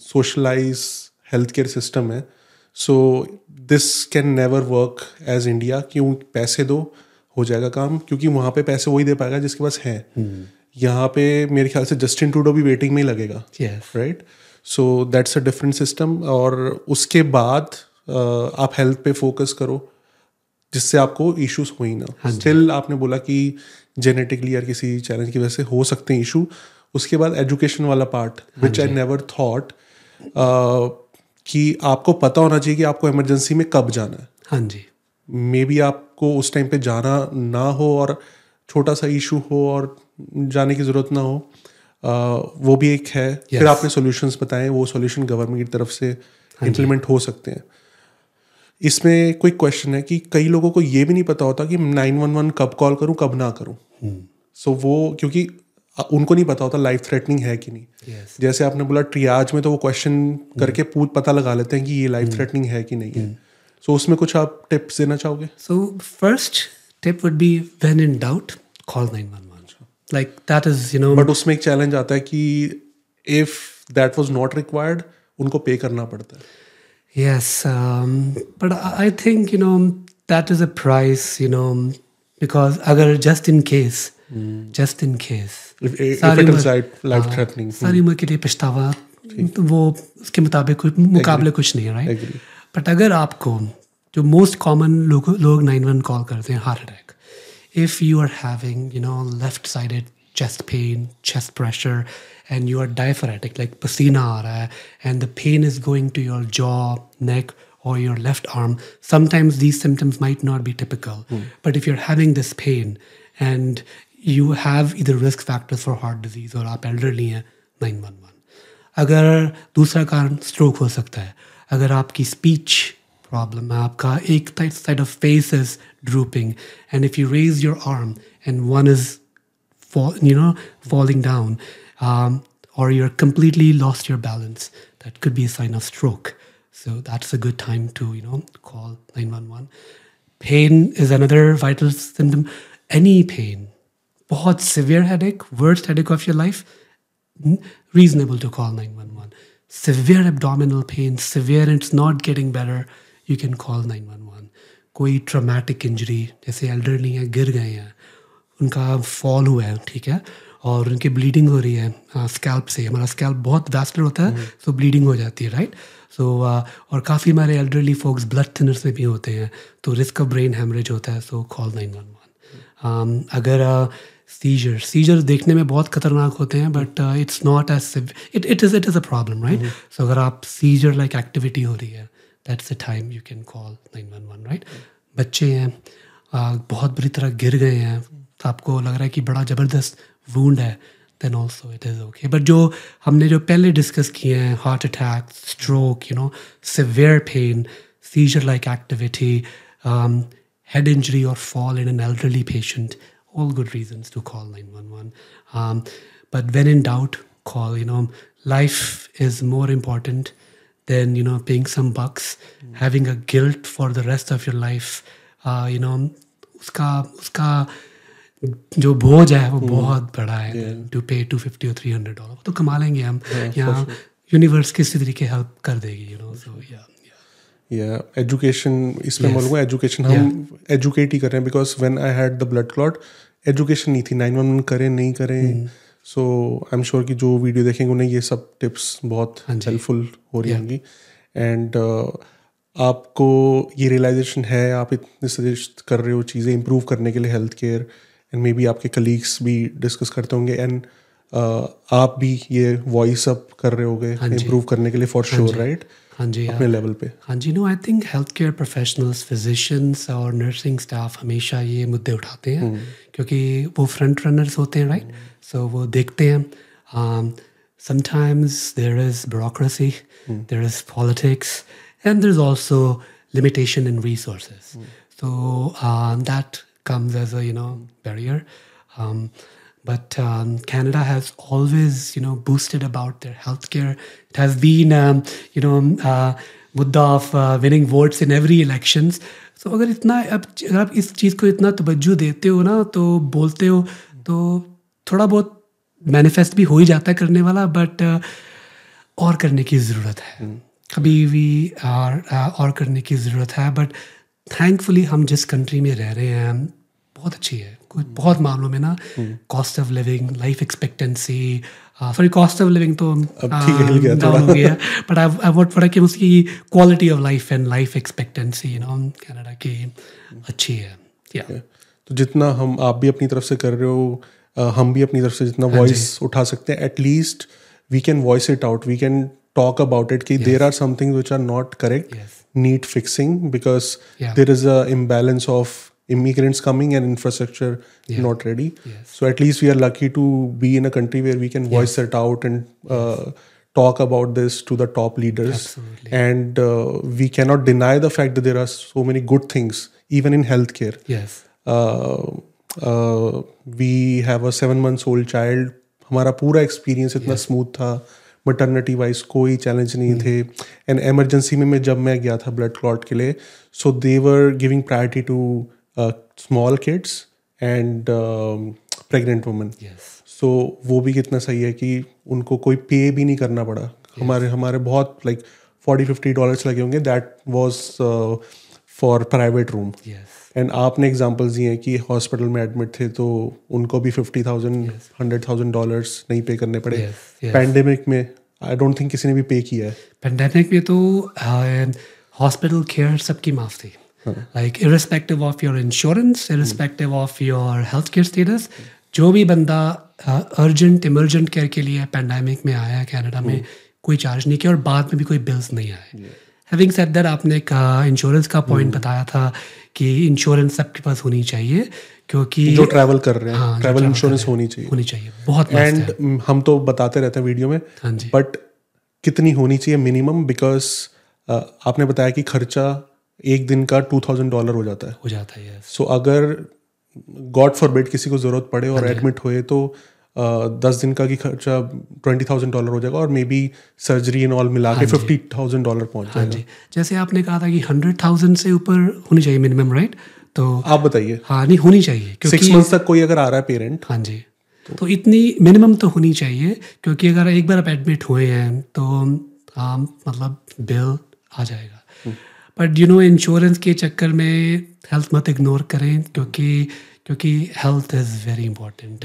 सोशलाइज हेल्थ केयर सिस्टम है so this can never work as India क्यों पैसे दो हो जाएगा काम क्योंकि वहाँ पे पैसे वही दे पाएगा जिसके पास है। hmm. यहाँ पे मेरे ख्याल से जस्टिन टूडो भी वेटिंग में ही लगेगा। Right so that's a different system और उसके बाद uh, आप हेल्थ पे फोकस करो। जिससे आपको इश्यूज़ हुई ही ना। हाँ स्टिल आपने बोला कि जेनेटिकली या किसी चैलेंज की वजह से हो सकते हैं इशू उसके बाद एजुकेशन वाला part which I never thought कि आपको पता होना चाहिए कि आपको इमरजेंसी में कब जाना है। हाँ जी। मे बी आपको उस टाइम पे जाना ना हो और छोटा सा इशू हो और जाने की ज़रूरत ना हो। uh, वो भी एक है। yes. फिर आपने सॉल्यूशंस बताए वो सॉल्यूशन गवर्नमेंट की तरफ़ से इम्प्लीमेंट हो सकते हैं। इसमें कोई क्वेश्चन है कि कई लोगों को ये भी नहीं पता होता कि नाइन वन वन कब कॉल करूँ कब ना करूँ। सो so, वो क्योंकि उनको नहीं पता होता लाइफ थ्रेटनिंग है कि नहीं। Yes. जैसे आपने बोला ट्रियाज में तो वो क्वेश्चन करके पूछ पता लगा लेते हैं कि ये लाइफ थ्रेटनिंग है कि नहीं है। सो so, उसमें कुछ आप टिप्स देना चाहोगे? So first tip would be when in doubt call 911 like that is you know but उसमें एक चैलेंज आता है कि if that was not required उनको पे करना पड़ता है। Yes, um, but I I think you know that is a price, you know, because agar just in case, just in case, if, if सारी it उम्र- is life, life हाँ, threatening सारी उम्र के लिए पछतावा तो वो उसके मुताबिक कुछ मुकाबले कुछ नहीं है राइट Agree. बट अगर आपको जो मोस्ट कॉमन लोग लोग नाइन वन कॉल करते हैं heart attack if you are having you know left sided chest pain chest pressure and you are diaphoretic like pasina aa raha hai and the pain is going to your jaw neck or your left arm sometimes these symptoms might not be typical but if you're having this pain and you have either risk factors for heart disease or आप elderly हैं 911 अगर दूसरा कारण stroke हो सकता है अगर आपकी स्पीच प्रॉब्लम है आपका एक side of face is drooping and if you raise your arm and one is you know falling down um, or you're completely lost your balance that could be a sign of stroke so that's a good time to you know call 911 pain is another vital symptom any pain बहुत severe headache worst headache of your life n- reasonable to call 911 severe abdominal pain severe and it's not getting better you can call 911 कोई traumatic injury जैसे elderly हैं गिर गए हैं उनका fall हुआ है ठीक है? और उनकी ब्लीडिंग हो रही है स्कैल्प से। हमारा स्कैल्प बहुत वैस्कुलर होता है सो ब्लीडिंग हो जाती है राइट सो और काफ़ी हमारे एल्डरली फोक्स ब्लड थिनर्स में भी होते हैं तो रिस्क ऑफ़ ब्रेन हेमरेज होता है so call nine one one अगर सीजर सीजर देखने में बहुत खतरनाक होते हैं but it's not as it it is it is a problem right so अगर आप सीजर लाइक एक्टिविटी हो रही है that's the time you can call nine one one right बच्चे हैं uh, बहुत बुरी तरह गिर गए हैं तो आपको लग रहा है कि बड़ा ज़बरदस्त वूंड है then also it is okay but जो हमने जो पहले डिस्कस किए हैं heart attack stroke you know severe pain seizure like activity head injury और fall in an elderly patient all good reason to call nine one one but when in doubt call you know life is more important than you know paying some bucks having a guilt for the rest of your life you know उसका उसका जो बोझ है वो बहुत बड़ा है। To pay two fifty और थ्री हंड्रेड डॉलर तो कमा लेंगे हम। यहाँ यूनिवर्स किसी तरीके हेल्प कर देगी यू नो सो या या एजुकेशन इसमें बोलूँगा एजुकेशन हम एजुकेट ही कर रहे हैं because when I had the blood clot education नहीं थी। नाइन वन वन करें नहीं करें। सो आई एम श्योर कि जो वीडियो देखेंगे उन्हें ये सब टिप्स बहुत हेल्पफुल हो रही होंगी। एंड आपको ये रियलाइजेशन है आप इतने सजेस्ट कर रहे हो चीज़ें इम्प्रूव करने के लिए health care and may be आपके कलीग्स भी डिस्कस करते होंगे एंड आप भी ये वॉइस अप कर रहे होगे इंप्रूव करने के लिए फॉर श्योर राइट हाँ जी अपने लेवल पे। हाँ जी no I think health care professionals physicians और नर्सिंग स्टाफ हमेशा ये मुद्दे उठाते हैं क्योंकि वो फ्रंट रनर्स होते हैं राइट सो वो देखते हैं। Sometimes there is bureaucracy there is politics and there's also limitation in resources. so uh, that comes as a you know barrier. Um, but um, canada has always you know boosted about their healthcare. It has been um, you know uh, मुद्दा of winning votes in every elections तो अगर इतना अब अगर आप इस चीज़ को इतना तवज्जो देते हो ना तो बोलते हो तो थोड़ा बहुत मैनिफेस्ट भी हो ही जाता है करने वाला बट और करने की ज़रूरत है। अभी भी और और करने की ज़रूरत है बट थैंकफुली हम जिस कंट्री में रह रहे हैं बहुत अच्छी है। कुछ बहुत मामलों में ना cost of living life expectancy sorry cost of living तो है, डाउन हो गया। बट आई वॉट पड़ा कि उसकी quality of life and life expectancy you know Canada की अच्छी है। या तो जितना हम आप भी अपनी तरफ़ से कर रहे हो हम भी अपनी तरफ़ से जितना वॉइस उठा सकते हैं at least we can voice it out we can talk about it कि there are something which are not correct. Need fixing because there is a imbalance of immigrants coming and infrastructure Yeah. not ready Yes. so at least we are lucky to be in a country where we can voice it out and uh, talk about this to the top leaders Absolutely. and uh, we cannot deny the fact that there are so many good things even in healthcare yes we have a seven months old child हमारा पूरा experience इतना smooth था maternity wise कोई challenge नहीं थे and emergency में मैं जब मैं गया था ब्लड क्लॉट के लिए so they were giving priority to small kids and pregnant women so वो भी कितना सही है कि उनको कोई पे भी नहीं करना पड़ा। yes. हमारे हमारे बहुत लाइक फोर्टी फिफ्टी डॉलर्स लगे होंगे। That was for private room and आपने एग्जाम्पल्स दिए हैं कि हॉस्पिटल में एडमिट थे तो उनको भी fifty thousand hundred thousand dollars नहीं पे करने पड़े। Yes, yes. में आई डोंट थिंक किसी ने भी पे किया है। पेंडेमिक में तो हॉस्पिटल केयर सबकी माफ़ थी। Like irrespective of your insurance irrespective of your health care status जो भी बंदा अर्जेंट इमरजेंट केयर के लिए पेंडेमिक में आया कनाडा में कोई चार्ज नहीं किया और बाद में भी कोई बिल्स नहीं आए। हैविंग सेड दैट आपने एक इंश्योरेंस का पॉइंट बताया था कि इंश्योरेंस सबके पास होनी चाहिए क्योंकि जो ट्रैवल कर रहे हाँ, हैं ट्रैवल इंश्योरेंस होनी चाहिए। होनी चाहिए। बहुत एंड हम तो बताते रहते हैं वीडियो में हाँ जी। बट कितनी होनी चाहिए मिनिमम बिकॉज़ आपने बताया कि खर्चा एक दिन का टू थाउज़ेंड डॉलर हो जाता है। हो जाता है यस सो अगर गॉड फॉर किसी को ज़रूरत पड़े हाँ और एडमिट हुए तो uh, दस दिन का की खर्चा ट्वेंटी थाउज़ेंड डॉलर हो जाएगा और may be surgery and all मिला के फिफ्टी थाउज़ेंड डॉलर पहुँच हाँ जाएगा। जी। जैसे आपने कहा था कि हंड्रेड थाउज़ेंड से ऊपर होनी चाहिए मिनिमम राइट तो आप बताइए। हाँ नहीं होनी चाहिए सिक्स मंथ्स तक कोई अगर आ रहा है पेरेंट हाँ जी। तो इतनी मिनिमम तो होनी चाहिए क्योंकि अगर एक बार आप एडमिट हुए हैं तो हाँ मतलब बिल आ जाएगा। बट यू नो इंश्योरेंस के चक्कर में हेल्थ मत इग्नोर करें, क्योंकि क्योंकि हेल्थ इज़ वेरी इंपॉर्टेंट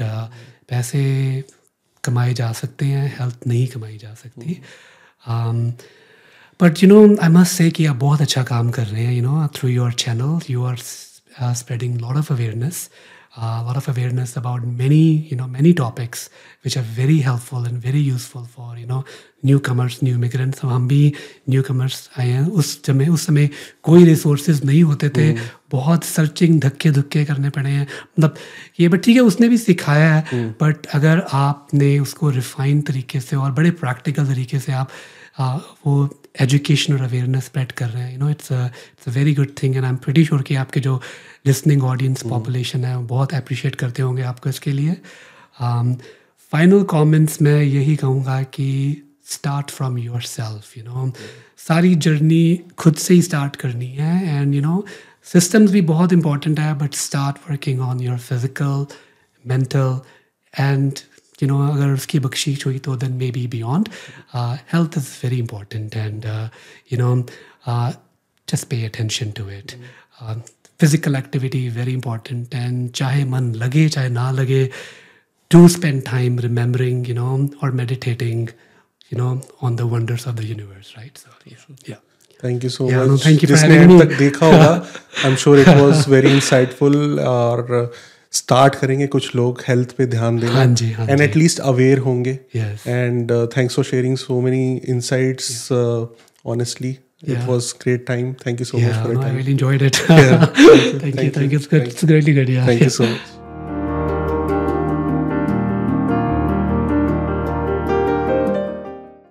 पैसे कमाए जा सकते हैं हेल्थ नहीं कमाई जा सकती. But you know I must say कि आप बहुत अच्छा काम कर रहे हैं you know through your channel you are spreading lot of of awareness a lot of awareness about many you know many topics which are very helpful and very useful for you know newcomers new immigrants so हम भी newcomers आए हैं उस समय उस समय कोई resources नहीं होते थे बहुत सर्चिंग धक्के धुक्के करने पड़े हैं मतलब ये बट ठीक है उसने भी सिखाया है बट अगर आपने उसको रिफाइन तरीके से और बड़े प्रैक्टिकल तरीके से आप uh, वो एजुकेशन और अवेयरनेस स्प्रेड कर रहे हैं you know it's it's a very good thing and I am pretty sure कि आपके जो लिसनिंग ऑडियंस पॉपुलेशन है वो बहुत अप्रिशिएट करते होंगे आपको इसके लिए। फाइनल कमेंट्स मैं यही कहूँगा कि start from yourself you know सारी जर्नी खुद से ही स्टार्ट करनी है एंड यू नो सिस्टम्स भी बहुत इंपॉर्टेंट है but start working on your physical mental and you know अगर उसकी बख्शीश हुई तो then maybe beyond health is very important and you know just pay attention to it physical activity very important and चाहे मन लगे चाहे ना लगे do spend time remembering you know और meditating you know on the wonders of the universe right? So yeah. Yeah. Thank you so much thank you जिसने तक देखा होगा I am sure it was very insightful और start करेंगे कुछ लोग health पे ध्यान देना हाँ जी, हाँ एंड एटलीस्ट अवेयर होंगे। And thanks for sharing so many insights honestly it Yeah. Was great time thank you so much yeah for no, your I time really enjoyed it. Yeah. (laughs) thank you Thank thank you. Greatly it's good. Thank it's really good yeah. Thank you. So much